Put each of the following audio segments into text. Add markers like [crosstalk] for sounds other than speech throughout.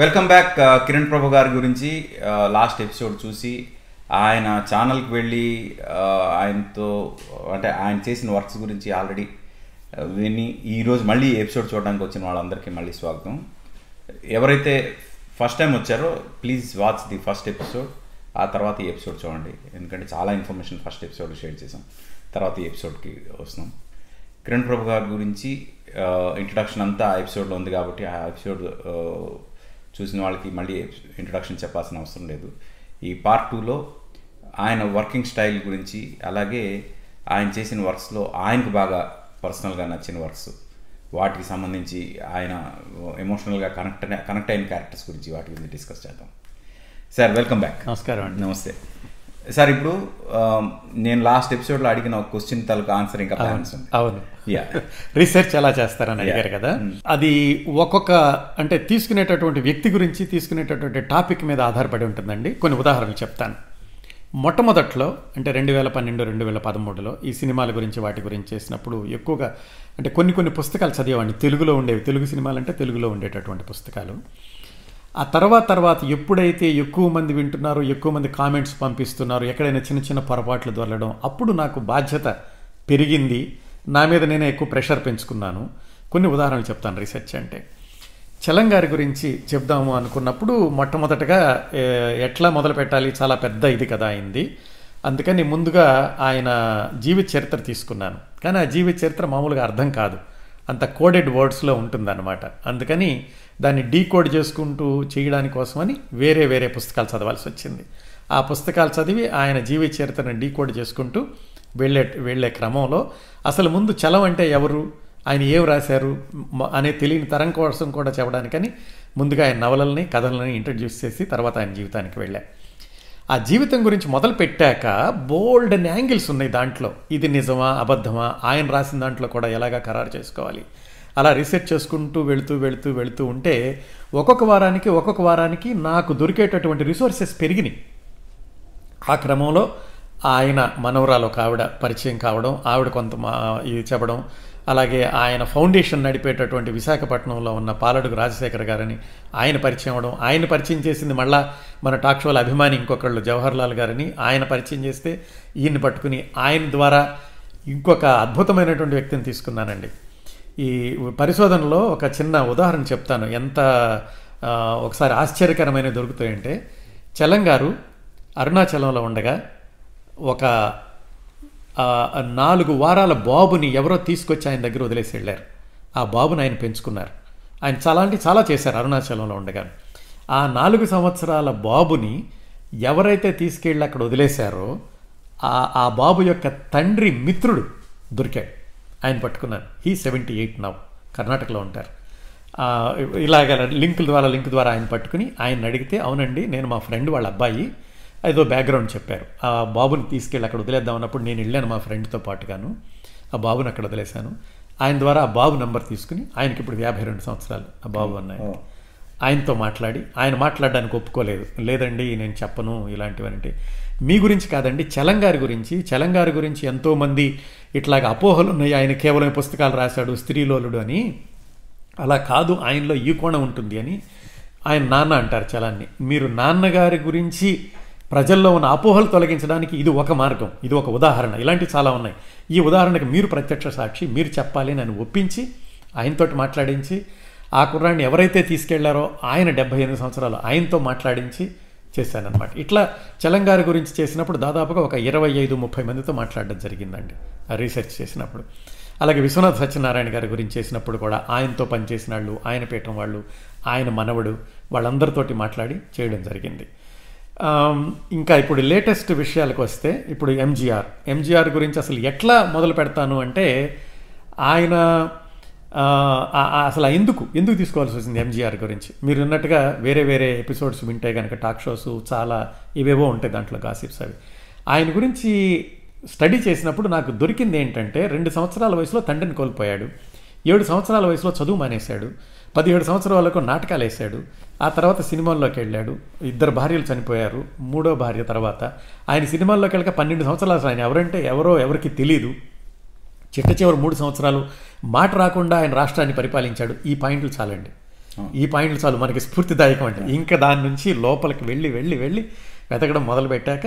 Welcome back Kiran ప్రభు గారి గురించి uh, last episode చూసి ఆయన ఛానల్కి వెళ్ళి uh, ఆయనతో అంటే ఆయన చేసిన వర్క్స్ గురించి ఆల్రెడీ uh, విని ఈరోజు మళ్ళీ ఎపిసోడ్ చూడడానికి వచ్చిన వాళ్ళందరికీ మళ్ళీ స్వాగతం. ఎవరైతే ఫస్ట్ టైం వచ్చారో please watch the first episode ఆ తర్వాత ఈ ఎపిసోడ్ చూడండి. ఎందుకంటే చాలా ఇన్ఫర్మేషన్ ఫస్ట్ ఎపిసోడ్ షేర్ చేసాం తర్వాత ఈ ఎపిసోడ్కి వస్తున్నాం. కిరణ్ ప్రభు గారి గురించి ఇంట్రడక్షన్ అంతా ఆ ఎపిసోడ్లో ఉంది కాబట్టి ఆ ఎపిసోడ్ చూసిన వాళ్ళకి మళ్ళీ ఇంట్రడక్షన్ చెప్పాల్సిన అవసరం లేదు. ఈ పార్ట్ టూలో ఆయన వర్కింగ్ స్టైల్ గురించి అలాగే ఆయన చేసిన వర్క్స్లో ఆయనకు బాగా పర్సనల్గా నచ్చిన వర్క్స్ వాటికి సంబంధించి ఆయన ఎమోషనల్గా కనెక్ట్ కనెక్ట్ అయిన క్యారెక్టర్స్ గురించి వాటి గురించి డిస్కస్ చేద్దాం. సార్ వెల్కమ్ బ్యాక్ నమస్కారం అండి. నమస్తే. సార్ ఇప్పుడు నేను లాస్ట్ ఎపిసోడ్లో అడిగిన ఒక క్వశ్చన్ తలకు ఆన్సర్ ఇంకా అవును యా రీసెర్చ్ [laughs] ఎలా చేస్తారని అడిగారు కదా. అది ఒక్కొక్క అంటే తీసుకునేటటువంటి వ్యక్తి గురించి తీసుకునేటటువంటి టాపిక్ మీద ఆధారపడి ఉంటుందండి. కొన్ని ఉదాహరణలు చెప్తాను. మొట్టమొదట్లో అంటే రెండు వేల పన్నెండు రెండు వేల పదమూడులో ఈ సినిమాల గురించి వాటి గురించి చేసినప్పుడు ఎక్కువగా అంటే కొన్ని కొన్ని పుస్తకాలు చదివేవాడిని. తెలుగులో ఉండేవి. తెలుగు సినిమాలు అంటే తెలుగులో ఉండేటటువంటి పుస్తకాలు. ఆ తర్వాత తర్వాత ఎప్పుడైతే ఎక్కువ మంది వింటున్నారో ఎక్కువ మంది కామెంట్స్ పంపిస్తున్నారు ఎక్కడైనా చిన్న చిన్న పొరపాట్లు దొరలడం అప్పుడు నాకు బాధ్యత పెరిగింది. నా మీద నేనే ఎక్కువ ప్రెషర్ పెంచుకున్నాను. కొన్ని ఉదాహరణలు చెప్తాను రీసెర్చ్ అంటే. చలంగారి గురించి చెప్దాము అనుకున్నప్పుడు మొట్టమొదటగా ఎట్లా మొదలు పెట్టాలి? చాలా పెద్ద ఇది కదా అయింది. అందుకని ముందుగా ఆయన జీవిత చరిత్ర తీసుకున్నాను. కానీ ఆ జీవిత చరిత్ర మామూలుగా అర్థం కాదు. అంత కోడెడ్ వర్డ్స్లో ఉంటుందన్నమాట. అందుకని దాన్ని డీకోడ్ చేసుకుంటూ చేయడానికి కోసమని వేరే వేరే పుస్తకాలు చదవాల్సి వచ్చింది. ఆ పుస్తకాలు చదివి ఆయన జీవ చరిత్రను డీకోడ్ చేసుకుంటూ వెళ్ళే వెళ్ళే క్రమంలో అసలు ముందు చలం అంటే ఎవరు? ఆయన ఏం రాశారు? అనే తెలియని తరం కోసం కూడా చెప్పడానికని ముందుగా ఆయన నవలల్ని కథలని ఇంట్రడ్యూస్ చేసి తర్వాత ఆయన జీవితానికి వెళ్ళా. ఆ జీవితం గురించి మొదలు పెట్టాక బోల్డ్ అండ్ యాంగిల్స్ ఉన్నాయి దాంట్లో. ఇది నిజమా? అబద్ధమా? ఆయన రాసిన దాంట్లో కూడా ఎలాగా ఖరారు చేసుకోవాలి? అలా రీసెర్చ్ చేసుకుంటూ వెళుతూ వెళుతూ వెళుతూ ఉంటే ఒక్కొక్క వారానికి ఒక్కొక్క వారానికి నాకు దొరికేటటువంటి రిసోర్సెస్ పెరిగినాయి. ఆ క్రమంలో ఆయన మనవరాలు ఒక ఆవిడ పరిచయం కావడం ఆవిడ కొంత మా ఇది చెప్పడం అలాగే ఆయన ఫౌండేషన్ నడిపేటటువంటి విశాఖపట్నంలో ఉన్న పాలడుగు రాజశేఖర్ గారని ఆయన పరిచయం అవడం ఆయన పరిచయం చేసింది మళ్ళా మన టాక్ షోల అభిమాని ఇంకొకళ్ళు జవహర్ లాల్ గారని ఆయన పరిచయం చేస్తే ఈయన్ని పట్టుకుని ఆయన ద్వారా ఇంకొక అద్భుతమైనటువంటి వ్యక్తిని తీసుకున్నానండి. ఈ పరిశోధనలో ఒక చిన్న ఉదాహరణ చెప్తాను. ఎంత ఒకసారి ఆశ్చర్యకరమైన దొరుకుతాయంటే చలంగారు అరుణాచలంలో ఉండగా ఒక నాలుగు వారాల బాబుని ఎవరో తీసుకొచ్చి ఆయన దగ్గర వదిలేసి వెళ్ళారు. ఆ బాబుని ఆయన పెంచుకున్నారు. ఆయన చాలా అంటే చాలా చేశారు అరుణాచలంలో ఉండగా. ఆ నాలుగు సంవత్సరాల బాబుని ఎవరైతే తీసుకెళ్ళి అక్కడ వదిలేశారో ఆ ఆ బాబు యొక్క తండ్రి మిత్రుడు దొరికాడు. ఆయన పట్టుకున్నాను హీ సెవెంటీ ఎయిట్ నవ్ కర్ణాటకలో ఉంటారు. ఇలాగ లింకుల ద్వారా లింక్ ద్వారా ఆయన పట్టుకుని ఆయన అడిగితే అవునండి నేను మా ఫ్రెండ్ వాళ్ళ అబ్బాయి. ఏదో బ్యాక్గ్రౌండ్ చెప్పారు. ఆ బాబుని తీసుకెళ్ళి అక్కడ వదిలేద్దాం అన్నప్పుడు నేను వెళ్ళాను మా ఫ్రెండ్తో పాటుగాను. ఆ బాబుని అక్కడ వదిలేశాను. ఆయన ద్వారా ఆ బాబు నంబర్ తీసుకుని ఆయనకి ఇప్పుడు యాభై రెండు సంవత్సరాలు. ఆ బాబు అన్నాయి ఆయనతో మాట్లాడి ఆయన మాట్లాడడానికి ఒప్పుకోలేదు. లేదండి నేను చెప్పను ఇలాంటివనంటే. మీ గురించి కాదండి చలంగారి గురించి. చలంగారి గురించి ఎంతోమంది ఇట్లాగ అపోహలు ఉన్నాయి ఆయన కేవలం పుస్తకాలు రాశాడు స్త్రీలోలుడు అని. అలా కాదు ఆయనలో ఈ కోణం ఉంటుంది అని ఆయన నాన్న అంటారు చలాన్ని. మీరు నాన్నగారి గురించి ప్రజల్లో ఉన్న అపోహలు తొలగించడానికి ఇది ఒక మార్గం ఇది ఒక ఉదాహరణ. ఇలాంటివి చాలా ఉన్నాయి. ఈ ఉదాహరణకు మీరు ప్రత్యక్ష సాక్షి మీరు చెప్పాలి అని ఒప్పించి ఆయనతోటి మాట్లాడించి ఆ కుర్రాన్ని ఎవరైతే తీసుకెళ్ళారో ఆయన డెబ్బై ఎనిమిది సంవత్సరాలు ఆయనతో మాట్లాడించి చేశానన్నమాట. ఇట్లా చలంగారి గురించి చేసినప్పుడు దాదాపుగా ఒక ఇరవై ఐదు ముప్పై మందితో మాట్లాడడం జరిగిందండి. ఆ రీసెర్చ్ చేసినప్పుడు. అలాగే విశ్వనాథ్ సత్యనారాయణ గారి గురించి చేసినప్పుడు కూడా ఆయనతో పనిచేసిన వాళ్ళు ఆయన పీఠం వాళ్ళు ఆయన మనవడు వాళ్ళందరితోటి మాట్లాడి చేయడం జరిగింది. ఇంకా ఇప్పుడు లేటెస్ట్ విషయాలకు వస్తే ఇప్పుడు ఎంజీఆర్. ఎంజీఆర్ గురించి అసలు ఎట్లా మొదలు పెడతాను అంటే ఆయన అసలు ఎందుకు? ఎందుకు తీసుకోవాల్సి వచ్చింది ఎంజీఆర్ గురించి? మీరు ఉన్నట్టుగా వేరే వేరే ఎపిసోడ్స్ వింటే కనుక టాక్ షోస్ చాలా ఇవేవో ఉంటాయి దాంట్లో గాసిప్స్ అవి. ఆయన గురించి స్టడీ చేసినప్పుడు నాకు దొరికింది ఏంటంటే రెండు సంవత్సరాల వయసులో తండ్రిని కోల్పోయాడు ఏడు సంవత్సరాల వయసులో చదువు మానేశాడు పదిహేడు సంవత్సరాలకు నాటకాలు వేశాడు ఆ తర్వాత సినిమాల్లోకి వెళ్ళాడు ఇద్దరు భార్యలు చనిపోయారు మూడో భార్య తర్వాత. ఆయన సినిమాల్లోకి వెళ్ళక పన్నెండు సంవత్సరాలు ఆయన ఎవరంటే ఎవరో ఎవరికి తెలియదు చిట్ట చివరి మూడు సంవత్సరాలు మాట రాకుండా ఆయన రాష్ట్రాన్ని పరిపాలించాడు. ఈ పాయింట్లు చాలండి. ఈ పాయింట్లు చాలు. మనకి స్ఫూర్తిదాయకం అంటే ఇంకా దాని నుంచి లోపలికి వెళ్ళి వెళ్ళి వెళ్ళి వెతకడం మొదలు పెట్టాక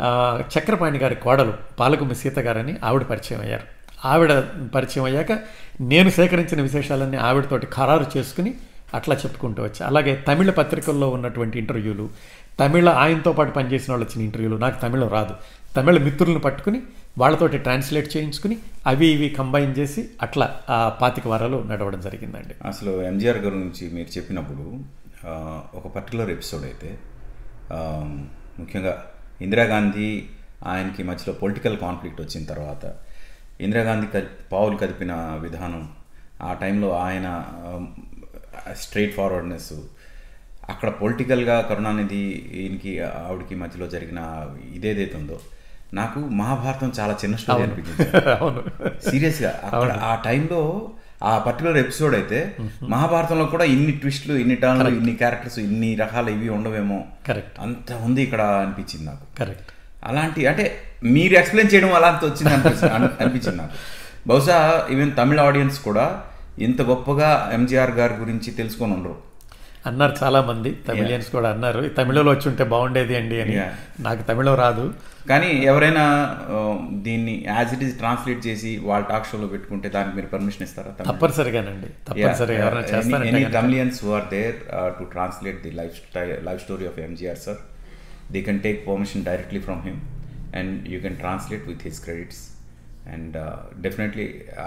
ఆ, చక్రపాణి గారి కోడలు పాలకుమ్మి సీత గారని ఆవిడ పరిచయం అయ్యారు. ఆవిడ పరిచయం అయ్యాక నేను సేకరించిన విశేషాలన్నీ ఆవిడతోటి ఖరారు చేసుకుని అట్లా చెప్పుకుంటూ వచ్చా. అలాగే తమిళ పత్రికల్లో ఉన్నటువంటి ఇంటర్వ్యూలు తమిళ ఆయనతో పాటు పనిచేసిన వాళ్ళు వచ్చిన ఇంటర్వ్యూలు నాకు తమిళం రాదు. తమిళ మిత్రులను పట్టుకుని వాళ్ళతోటి ట్రాన్స్లేట్ చేయించుకుని అవి ఇవి కంబైన్ చేసి అట్లా ఆ పాతిక వారాలు నడవడం జరిగిందండి. అసలు ఎంజిఆర్ గురించి మీరు చెప్పినప్పుడు ఒక పర్టికులర్ ఎపిసోడ్ అయితే ముఖ్యంగా ఇందిరాగాంధీ ఆయనకి మధ్యలో పొలిటికల్ కాన్ఫ్లిక్ట్ వచ్చిన తర్వాత ఇందిరాగాంధీ కది పావులు కదిపిన విధానం ఆ టైంలో ఆయన స్ట్రైట్ ఫార్వర్డ్నెస్ అక్కడ పొలిటికల్గా కరుణానిధి ఈయనకి ఆవిడకి మధ్యలో జరిగిన ఇదేదైతే ఉందో నాకు మహాభారతం చాలా చిన్న స్టోరీ అనిపించింది. [laughs] అవును. సీరియస్గా అక్కడ ఆ టైంలో ఆ పర్టికులర్ ఎపిసోడ్ అయితే మహాభారతంలో కూడా ఇన్ని ట్విస్ట్లు ఇన్ని టర్న్లు ఇన్ని క్యారెక్టర్స్ ఇన్ని రకాలు ఇవి ఉండవేమో కరెక్ట్ అంత ఉంది ఇక్కడ అనిపించింది నాకు. కరెక్ట్ అలాంటి అంటే మీరు ఎక్స్ప్లెయిన్ చేయడం అలా అంత వచ్చింది అనిపించింది అన్- అనిపించింది నాకు. బహుశా ఈవెన్ తమిళ ఆడియన్స్ కూడా ఇంత గొప్పగా ఎంజిఆర్ గారి గురించి తెలుసుకొని ఉండరు. అన్నారు చాలా మంది తమిళియన్స్ కూడా అన్నారు. తమిళలో వచ్చి ఉంటే బాగుండేది అండి అని. నాకు తమిళం రాదు. కానీ ఎవరైనా దీన్ని యాజ్ ఇట్ ఈస్ ట్రాన్స్లేట్ చేసి వాళ్ళ టాక్ షోలో పెట్టుకుంటే దానికి మీరు పర్మిషన్ ఇస్తారా తప్పనిసరిగానండి. Tamilians or translate the life story of MGR sir they can take permission directly from him and you can translate with his credits and definitely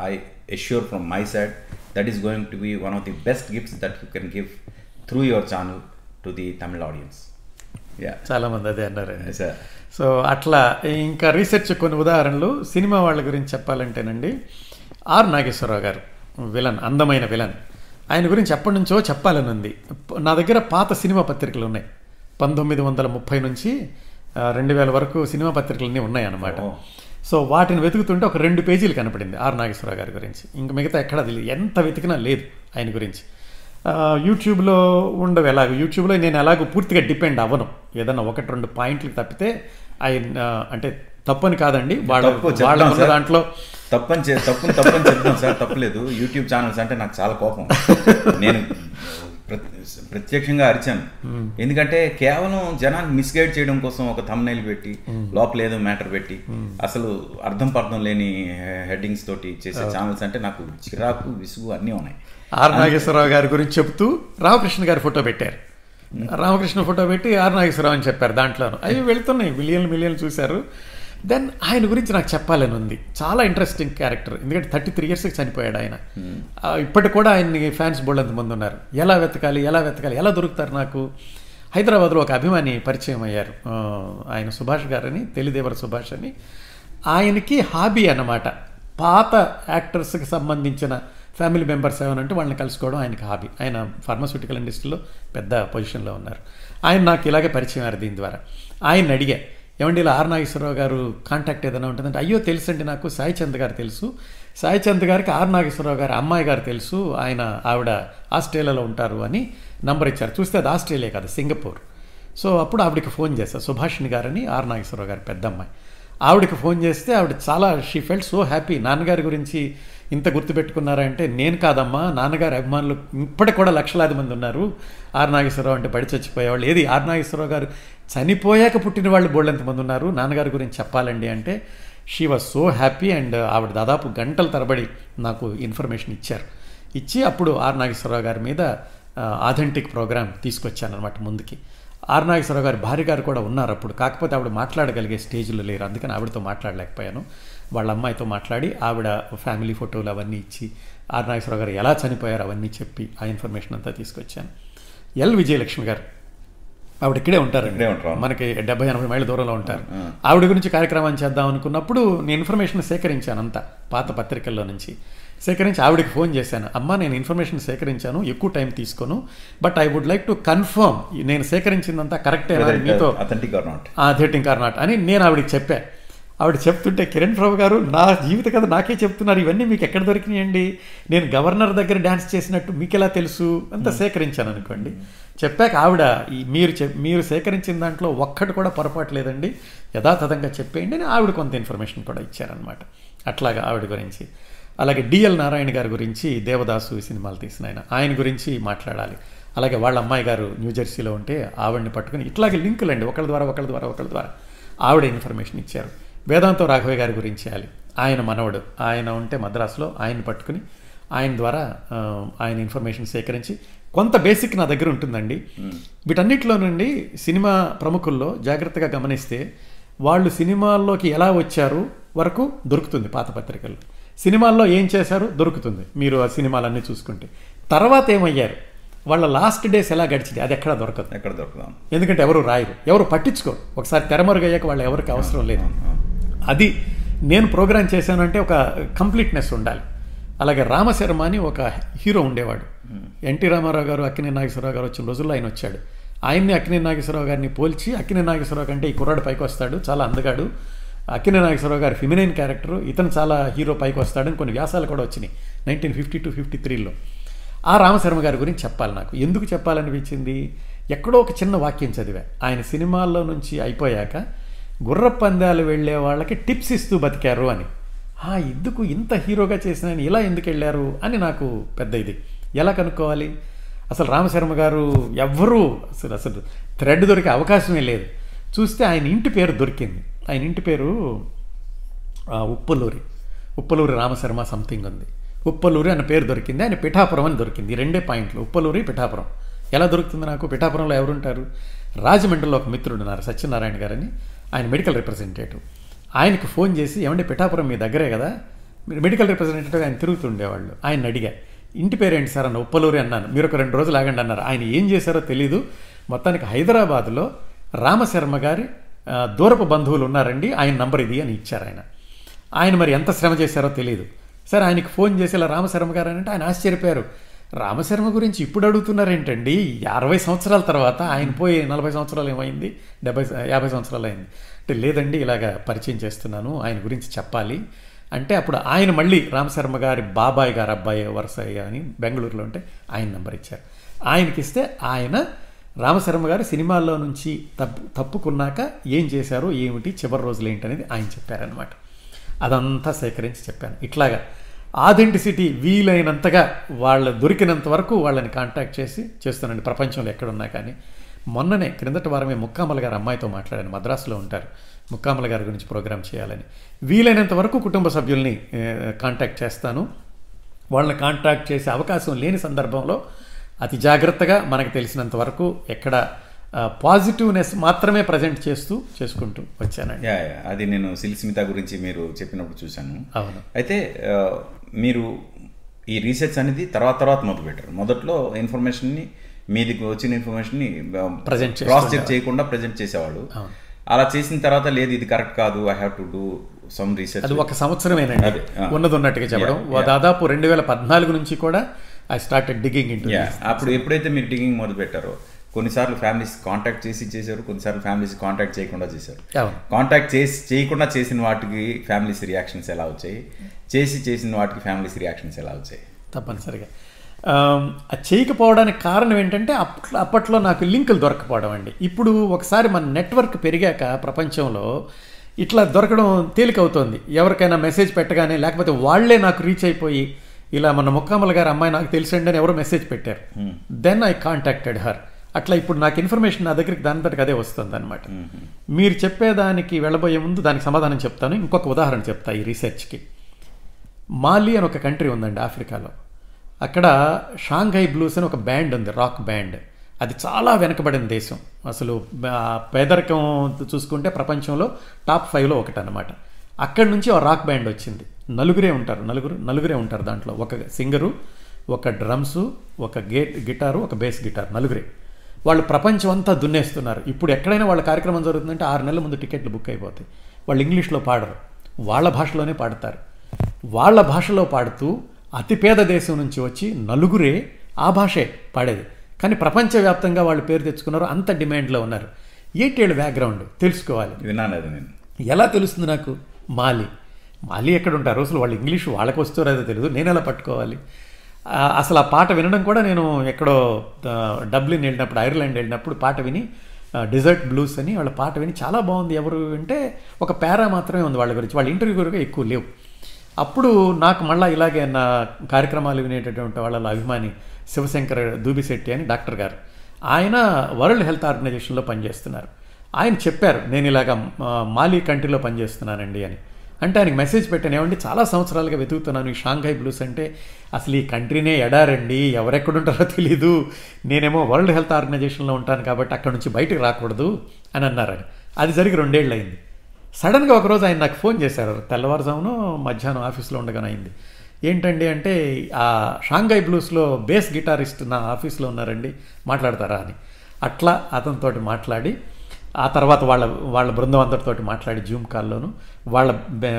I assure from my side that is going to be one of the best gifts that you can give gifts that you can give through your channel to the Tamil audience. Yeah. చాలా మంది అదే sir. So అట్లా ఇంకా research కొన్ని ఉదాహరణలు cinema వాళ్ళ గురించి చెప్పాలంటేనండి are Nageswararao గారు విలన్ అందమైన విలన్ ఆయన గురించి ఎప్పటి నుంచో చెప్పాలని ఉంది నా దగ్గర పాత సినిమా పత్రికలు ఉన్నాయి పంతొమ్మిది వందల ముప్పై నుంచి రెండు వేల వరకు సినిమా పత్రికలన్నీ ఉన్నాయి అన్నమాట Oh. సో వాటిని వెతుకుతుంటే ఒక రెండు పేజీలు కనపడింది ఆర్ నాగేశ్వరరావు గారి గురించి ఇంక మిగతా ఎక్కడ. ఎంత వెతికినా లేదు ఆయన గురించి యూట్యూబ్లో ఉండవు ఎలాగో? యూట్యూబ్లో నేను ఎలాగో పూర్తిగా డిపెండ్ అవ్వను. ఏదన్నా ఒకటి రెండు పాయింట్లు తప్పితే ఆయన ఆ, అంటే తప్పని కాదండి. వాళ్ళ తప్పు సార్. దాంట్లో తప్పని చే- తప్పుని తప్పని చెప్తాం సార్. తప్పలేదు యూట్యూబ్ ఛానల్స్ అంటే నాకు చాలా కోపం. నేను ప్రత్- ప్రత్యక్షంగా అరిచాను. ఎందుకంటే కేవలం జనాన్ని మిస్గైడ్ చేయడం కోసం ఒక thumbnail పెట్టి లోపల ఏదో మ్యాటర్ పెట్టి అసలు అర్థం పర్థం లేని హెడ్డింగ్స్ తోటి చేసే ఛానల్స్ అంటే నాకు చిరాకు విసుగు అన్నీ ఉన్నాయి. ఆర్ నాగేశ్వరరావు గారి గురించి చెప్తూ రామకృష్ణ గారి ఫోటో పెట్టారు. రామకృష్ణ ఫోటో పెట్టి ఆర్ నాగేశ్వరరావు అని చెప్పారు దాంట్లోనూ. అవి వెళ్తున్నాయి మిలియన్లు మిలియన్లు చూశారు. దెన్ ఆయన గురించి నాకు చెప్పాలని ఉంది. చాలా ఇంట్రెస్టింగ్ క్యారెక్టర్ ఎందుకంటే థర్టీ త్రీ ఇయర్స్కి చనిపోయాడు ఆయన. ఇప్పటికి కూడా ఆయన్ని ఫ్యాన్స్ బోల్డంత మంది ఉన్నారు. ఎలా వెతకాలి ఎలా వెతకాలి ఎలా దొరుకుతారు నాకు? హైదరాబాద్లో ఒక అభిమాని పరిచయం అయ్యారు. ఆయన సుభాష్ గారని తెలిదేవర సుభాష్ అని. ఆయనకి హాబీ అన్నమాట. పాత యాక్టర్స్కి సంబంధించిన ఫ్యామిలీ మెంబర్స్ ఏమనంటే వాళ్ళని కలుసుకోవడం ఆయనకి హాబీ. ఆయన ఫార్మాస్యూటికల్ ఇండస్ట్రీలో పెద్ద పొజిషన్లో ఉన్నారు. ఆయన నాకు ఇలాగే పరిచయం అయ్యారు దీని ద్వారా. ఆయన అడిగా ఏమండి ఇలా ఆర్ నాగేశ్వరరావు గారు కాంటాక్ట్ ఏదైనా ఉంటుందంటే అయ్యో తెలుసండి నాకు సాయి చంద్ గారు తెలుసు. సాయి చంద్ గారికి ఆర్ నాగేశ్వరరావు గారు అమ్మాయి గారు తెలుసు. ఆయన ఆవిడ ఆస్ట్రేలియాలో ఉంటారు అని నంబర్ ఇచ్చారు. చూస్తే అది ఆస్ట్రేలియా కాదు సింగపూర్. సో అప్పుడు ఆవిడకి ఫోన్ చేశా. సుభాషిణి గారని ఆర్ నాగేశ్వరరావు గారి పెద్దమ్మాయి. ఆవిడకి ఫోన్ చేస్తే ఆవిడ చాలా షీ ఫెల్ట్ సో హ్యాపీ నాన్నగారి గురించి ఇంత గుర్తుపెట్టుకున్నారంటే నేను కాదమ్మా నాన్నగారి అభిమానులు ఇప్పటికి కూడా లక్షలాది మంది ఉన్నారు. ఆర్ నాగేశ్వరరావు అంటే పడి చచ్చిపోయేవాళ్ళు. ఏది? ఆర్ నాగేశ్వరరావు గారు చనిపోయాక పుట్టిన వాళ్ళు బోళ్ళెంత మంది ఉన్నారు? నాన్నగారి గురించి చెప్పాలండి అంటే she was so happy and ఆవిడ దాదాపు గంటల తరబడి నాకు ఇన్ఫర్మేషన్ ఇచ్చారు. ఇచ్చి అప్పుడు ఆర్ నాగేశ్వరరావు గారి మీద ఆథెంటిక్ ప్రోగ్రామ్ తీసుకొచ్చానమాట ముందుకి. ఆర్ నాగేశ్వరరావు గారి భార్య గారు కూడా ఉన్నారు అప్పుడు. కాకపోతే ఆవిడ మాట్లాడగలిగే స్టేజ్లో లేరు. అందుకని ఆవిడతో మాట్లాడలేకపోయాను. వాళ్ళ అమ్మాయితో మాట్లాడి ఆవిడ ఫ్యామిలీ ఫోటోలు అవన్నీ ఇచ్చి ఆర్ నాగేశ్వరరావు గారు ఎలా చనిపోయారు అవన్నీ చెప్పి ఆ ఇన్ఫర్మేషన్ అంతా తీసుకొచ్చాను. ఎల్ విజయలక్ష్మి గారు ఆవిడ ఇక్కడే ఉంటారు. మనకి డెబ్బై ఎనభై మైళ్ళ దూరంలో ఉంటారు. ఆవిడ గురించి కార్యక్రమం చేద్దాం అనుకున్నప్పుడు నేను ఇన్ఫర్మేషన్ సేకరించాను అంతా పాత పత్రికల్లో నుంచి. సేకరించి ఆవిడకి ఫోన్ చేశాను. అమ్మా నేను ఇన్ఫర్మేషన్ సేకరించాను ఎక్కువ టైం తీసుకోను but I would like to confirm నేను సేకరించిందంతా కరెక్టేనా? మీతో అథెంటిక్ ఆర్ నాట్ థియేటింగ్ ఆర్ నాట్ అని నేను ఆవిడకి చెప్పా. ఆవిడ చెప్తుంటే కిరణ్ ప్రభు గారు నా జీవిత కథ నాకే చెప్తున్నారు. ఇవన్నీ మీకు ఎక్కడ దొరికినాయండి? నేను గవర్నర్ దగ్గర డ్యాన్స్ చేసినట్టు మీకు ఎలా తెలుసు? అంత సేకరించాను అనుకోండి. చెప్పాక ఆవిడ ఈ మీరు మీరు సేకరించిన దాంట్లో ఒక్కటి కూడా పొరపాటు లేదండి. యథాతథంగా చెప్పేయండి అని ఆవిడ కొంత ఇన్ఫర్మేషన్ కూడా ఇచ్చారనమాట అట్లాగా ఆవిడ గురించి. అలాగే డిఎల్ నారాయణ గారి గురించి దేవదాసు సినిమాలు తీసిన ఆయన ఆయన గురించి మాట్లాడాలి. అలాగే వాళ్ళ అమ్మాయి గారు న్యూజెర్సీలో ఉంటే ఆవిడని పట్టుకుని ఇట్లాగే లింకులు అండి ఒకళ్ళ ద్వారా ఒకళ్ళ ద్వారా ఒకళ్ళ ద్వారా. ఆవిడ ఇన్ఫర్మేషన్ ఇచ్చారు. వేదాంతో రాఘవయ్య గారి గురించి చేయాలి. ఆయన మనవడు. ఆయన ఉంటే మద్రాసులో ఆయన్ని పట్టుకుని ఆయన ద్వారా ఆయన ఇన్ఫర్మేషన్ సేకరించి కొంత బేసిక్ నా దగ్గర ఉంటుందండి. వీటన్నిటిలో నుండి సినిమా ప్రముఖుల్లో జాగ్రత్తగా గమనిస్తే వాళ్ళు సినిమాల్లోకి ఎలా వచ్చారు వరకు దొరుకుతుంది పాత పత్రికల్లో. సినిమాల్లో ఏం చేశారు? దొరుకుతుంది. మీరు ఆ సినిమాలన్నీ చూసుకుంటే. తర్వాత ఏమయ్యారు? వాళ్ళ లాస్ట్ డేస్ ఎలా గడిచింది అది ఎక్కడా దొరకదు. ఎక్కడ దొరుకుదాం. ఎందుకంటే ఎవరు రాయరు. ఎవరు పట్టించుకోరు. ఒకసారి తెరమరుగయ్యాక వాళ్ళు ఎవరికి అవసరం లేదు. అది నేను ప్రోగ్రామ్ చేశానంటే ఒక కంప్లీట్నెస్ ఉండాలి. అలాగే రామశర్మ అని ఒక హీరో ఉండేవాడు. ఎన్టీ రామారావు గారు అక్కినే నాగేశ్వరరావు గారు వచ్చిన రోజుల్లో ఆయన వచ్చాడు. ఆయన్ని అక్కినే నాగేశ్వరరావు గారిని పోల్చి అక్కినే నాగేశ్వరరావు కంటే ఈ కుర్రాడు పైకి వస్తాడు చాలా అందగాడు. అక్కినే నాగేశ్వరరావు గారి ఫిమినైన్ క్యారెక్టర్ ఇతను చాలా హీరో పైకి వస్తాడని కొన్ని వ్యాసాలు కూడా వచ్చినాయి నైన్టీన్ ఫిఫ్టీ టూ ఫిఫ్టీ త్రీలో. ఆ రామశర్మ గారి గురించి చెప్పాలి నాకు. ఎందుకు చెప్పాలనిపించింది? ఎక్కడో ఒక చిన్న వాక్యం చదివా. ఆయన సినిమాల్లో నుంచి అయిపోయాక గుర్ర పందాలు వెళ్ళే వాళ్ళకి టిప్స్ ఇస్తూ బతికారు అని. ఆ ఎందుకు ఇంత హీరోగా చేసిన ఇలా ఎందుకు వెళ్ళారు అని నాకు పెద్ద ఇది. ఎలా కనుక్కోవాలి? అసలు రామశర్మ గారు ఎవ్వరూ అసలు అసలు థ్రెడ్ దొరికే అవకాశమే లేదు. చూస్తే ఆయన ఇంటి పేరు దొరికింది. ఆయన ఇంటి పేరు ఉప్పలూరి. ఉప్పలూరి రామశర్మ సంథింగ్ ఉంది. ఉప్పలూరి అన్న పేరు దొరికింది. ఆయన పిఠాపురం అని దొరికింది. ఈ రెండే పాయింట్లు. ఉప్పలూరి పిఠాపురం. ఎలా దొరుకుతుంది నాకు? పిఠాపురంలో ఎవరుంటారు? రాజమండ్రిలో ఒక మిత్రుడు ఉన్నారు సత్యనారాయణ గారని. ఆయన మెడికల్ రిప్రజెంటేటివ్ ఆయనకు ఫోన్ చేసి ఏమంటే పిఠాపురం మీ దగ్గరే కదా? మీరు మెడికల్ రిప్రజెంటేటివ్ ఆయన తిరుగుతుండేవాళ్ళు. ఆయన అడిగా ఇంటి పేరేంటి సార్? అన్న ఉప్పలూరి అన్నాను. మీరు ఒక రెండు రోజులు ఆగండి అన్నారు. ఆయన ఏం చేశారో తెలీదు. మొత్తానికి హైదరాబాద్లో రామశర్మ గారి దూరపు బంధువులు ఉన్నారండి. ఆయన నంబర్ ఇది అని ఇచ్చారు ఆయన. ఆయన మరి ఎంత శ్రమ చేశారో తెలియదు సరే ఆయనకి ఫోన్ చేసి ఇలా రామశర్మ గారు అని అంటే ఆయన ఆశ్చర్యపోయారు. రామశర్మ గురించి ఇప్పుడు అడుగుతున్నారేంటండి? అరవై సంవత్సరాల తర్వాత ఆయన పోయి నలభై సంవత్సరాలు ఏమైంది? డెబ్బై యాభై సంవత్సరాలు అయింది. అంటే లేదండి ఇలాగ పరిచయం చేస్తున్నాను ఆయన గురించి చెప్పాలి. అంటే అప్పుడు ఆయన మళ్ళీ రామశర్మ గారి బాబాయ్ గారు అబ్బాయి వరసయ్య అని బెంగళూరులో ఉంటే ఆయన నెంబర్ ఇచ్చారు. ఆయనకి ఇస్తే ఆయన రామశర్మ గారు సినిమాల్లో నుంచి తప్పు తప్పుకున్నాక ఏం చేశారు ఏమిటి చివరి రోజులు ఏంటి అనేది ఆయన చెప్పారనమాట అదంతా సేకరించి చెప్పాను. ఇట్లాగా ఆథెంటిసిటీ వీలైనంతగా వాళ్ళ దొరికినంత వరకు వాళ్ళని కాంటాక్ట్ చేసి చేస్తున్నాను ప్రపంచంలో ఎక్కడున్నా కానీ. మొన్ననే క్రిందటి వారమే ముక్కామల గారు అమ్మాయితో మాట్లాడాను. మద్రాసులో ఉంటారు. ముక్కామల గారి గురించి ప్రోగ్రామ్ చేయాలని. వీలైనంత వరకు కుటుంబ సభ్యుల్ని కాంటాక్ట్ చేస్తాను. వాళ్ళని కాంటాక్ట్ చేసే అవకాశం లేని సందర్భంలో అతి జాగ్రత్తగా మనకు తెలిసినంత వరకు ఎక్కడ పాజిటివ్నెస్ మాత్రమే ప్రజెంట్ చేస్తూ చేసుకుంటూ వచ్చానండి. యా, అది నేను సిల్స్మిత గురించి మీరు చెప్పినప్పుడు చూశాను. అవును. అయితే మీరు ఈ రీసెర్చ్ అనేది తర్వాత తర్వాత మొదలు పెట్టారు. మొదట్లో ఇన్ఫర్మేషన్ని మీదికి వచ్చిన ఇన్ఫర్మేషన్ని చేస్తూ క్రాస్ చెక్ చేయకుండా ప్రజెంట్ చేసేవాళ్ళు. అవును. అలా చేసిన తర్వాత లేదు ఇది కరెక్ట్ కాదు I have to do some research అది ఒక సంవత్సరమేనండి. ఉన్నది ఉన్నట్టుగా చెప్పడం. దాదాపు రెండు వేల పద్నాలుగు నుంచి కూడా ఐ స్టార్టెడ్ డిగ్గింగ్ ఇంటూ అప్పుడు ఎప్పుడైతే మీరు డిగింగ్ మొదలు పెట్టారో కొన్నిసార్లు ఫ్యామిలీస్ కాంటాక్ట్ చేసి చేశారు కొన్నిసార్లు ఫ్యామిలీస్ కాంటాక్ట్ చేయకుండా చేశారు. కాంటాక్ట్ చేసి చేయకుండా చేసిన వాటికి ఫ్యామిలీస్ రియాక్షన్స్ ఎలా వచ్చాయి? చేసి చేసిన వాటికి ఫ్యామిలీస్ రియాక్షన్స్ ఎలా వచ్చాయి? తప్పనిసరిగా. అది చేయకపోవడానికి కారణం ఏంటంటే అప్పట్లో అప్పట్లో నాకు లింకులు దొరకపోవడం అండి. ఇప్పుడు ఒకసారి మన నెట్వర్క్ పెరిగాక ప్రపంచంలో ఇట్లా దొరకడం తేలికవుతోంది. ఎవరికైనా మెసేజ్ పెట్టగానే లేకపోతే వాళ్ళే నాకు రీచ్ అయిపోయి ఇలా మన ముక్కామల గారి అమ్మాయి నాకు తెలిసండి అని ఎవరో మెసేజ్ పెట్టారు. దెన్ ఐ కాంటాక్టెడ్ హర్ అట్లా ఇప్పుడు నాకు ఇన్ఫర్మేషన్ నా దగ్గరికి దాని తోటికి అదే వస్తుంది అనమాట మీరు చెప్పేదానికి వెళ్ళబోయే ముందు దానికి సమాధానం చెప్తాను. ఇంకొక ఉదాహరణ చెప్తా ఈ రీసెర్చ్కి. మాలి అని ఒక కంట్రీ ఉందండి ఆఫ్రికాలో. అక్కడ షాంఘై బ్లూస్ అని ఒక బ్యాండ్ ఉంది రాక్ బ్యాండ్. అది చాలా వెనకబడిన దేశం. అసలు పేదరికం చూసుకుంటే ప్రపంచంలో టాప్ ఫైవ్లో ఒకటి అనమాట అక్కడి నుంచి ఆ రాక్ బ్యాండ్ వచ్చింది. నలుగురే ఉంటారు నలుగురు నలుగురే ఉంటారు దాంట్లో. ఒక సింగరు ఒక డ్రమ్స్ ఒక గేట్ గిటారు ఒక బేస్ గిటార్ నలుగురే. వాళ్ళు ప్రపంచం అంతా దున్నేస్తున్నారు. ఇప్పుడు ఎక్కడైనా వాళ్ళ కార్యక్రమం జరుగుతుందంటే ఆరు నెలల ముందు టికెట్లు బుక్ అయిపోతాయి. వాళ్ళు ఇంగ్లీష్లో పాడరు. వాళ్ళ భాషలోనే పాడతారు. వాళ్ళ భాషలో పాడుతూ అతి పేద దేశం నుంచి వచ్చి నలుగురే ఆ భాషే పాడేది. కానీ ప్రపంచవ్యాప్తంగా వాళ్ళు పేరు తెచ్చుకున్నారు అంత డిమాండ్లో ఉన్నారు. ఏటేళ్ళు బ్యాక్గ్రౌండ్? తెలుసుకోవాలి. విన్నాను అది నేను. ఎలా తెలుస్తుంది నాకు? మాలి. మాలి ఎక్కడ ఉంటారు అసలు వాళ్ళు ఇంగ్లీష్ వాళ్ళకి వస్తారో అదో తెలియదు నేను ఎలా పట్టుకోవాలి? అసలు ఆ పాట వినడం కూడా నేను ఎక్కడో డబ్లిన్ వెళ్ళినప్పుడు ఐర్లాండ్ వెళ్ళినప్పుడు పాట విని డిజర్ట్ బ్లూస్ అని వాళ్ళ పాట విని చాలా బాగుంది. ఎవరు అంటే ఒక పేరా మాత్రమే ఉంది వాళ్ళ గురించి. వాళ్ళ ఇంటర్వ్యూ కూడా ఎక్కువ లేవు. అప్పుడు నాకు మళ్ళీ ఇలాగే నా కార్యక్రమాలు వినేటటువంటి వాళ్ళ అభిమాని శివశంకర్ దూబిశెట్టి అని డాక్టర్ గారు. ఆయన వరల్డ్ హెల్త్ ఆర్గనైజేషన్లో పనిచేస్తున్నారు. ఆయన చెప్పారు నేను ఇలాగ మాలి కంట్రీలో పనిచేస్తున్నానండి అని. అంటే ఆయనకి మెసేజ్ పెట్టాను ఏమండి చాలా సంవత్సరాలుగా వెతుకుతున్నాను ఈ షాంఘై బ్లూస్ అంటే అసలు ఈ కంట్రీనే ఎడారండి ఎవరెక్కడుంటారో తెలీదు నేనేమో వరల్డ్ హెల్త్ ఆర్గనైజేషన్లో ఉంటాను కాబట్టి అక్కడ నుంచి బయటకు రాకూడదు అని అన్నారు అది జరిగి రెండేళ్ళు అయింది సడన్గా ఒకరోజు ఆయన నాకు ఫోన్ చేశారు. తెల్లవారుజామును మధ్యాహ్నం ఆఫీస్లో ఉండగానే అయింది. ఏంటండి అంటే ఆ షాంఘై బ్లూస్లో బేస్ గిటారిస్ట్ నా ఆఫీస్లో ఉన్నారండి మాట్లాడతారా అని. అట్లా అతనితో మాట్లాడి ఆ తర్వాత వాళ్ళ వాళ్ళ బృందం అందరితోటి మాట్లాడి జూమ్ కాల్లోను వాళ్ళ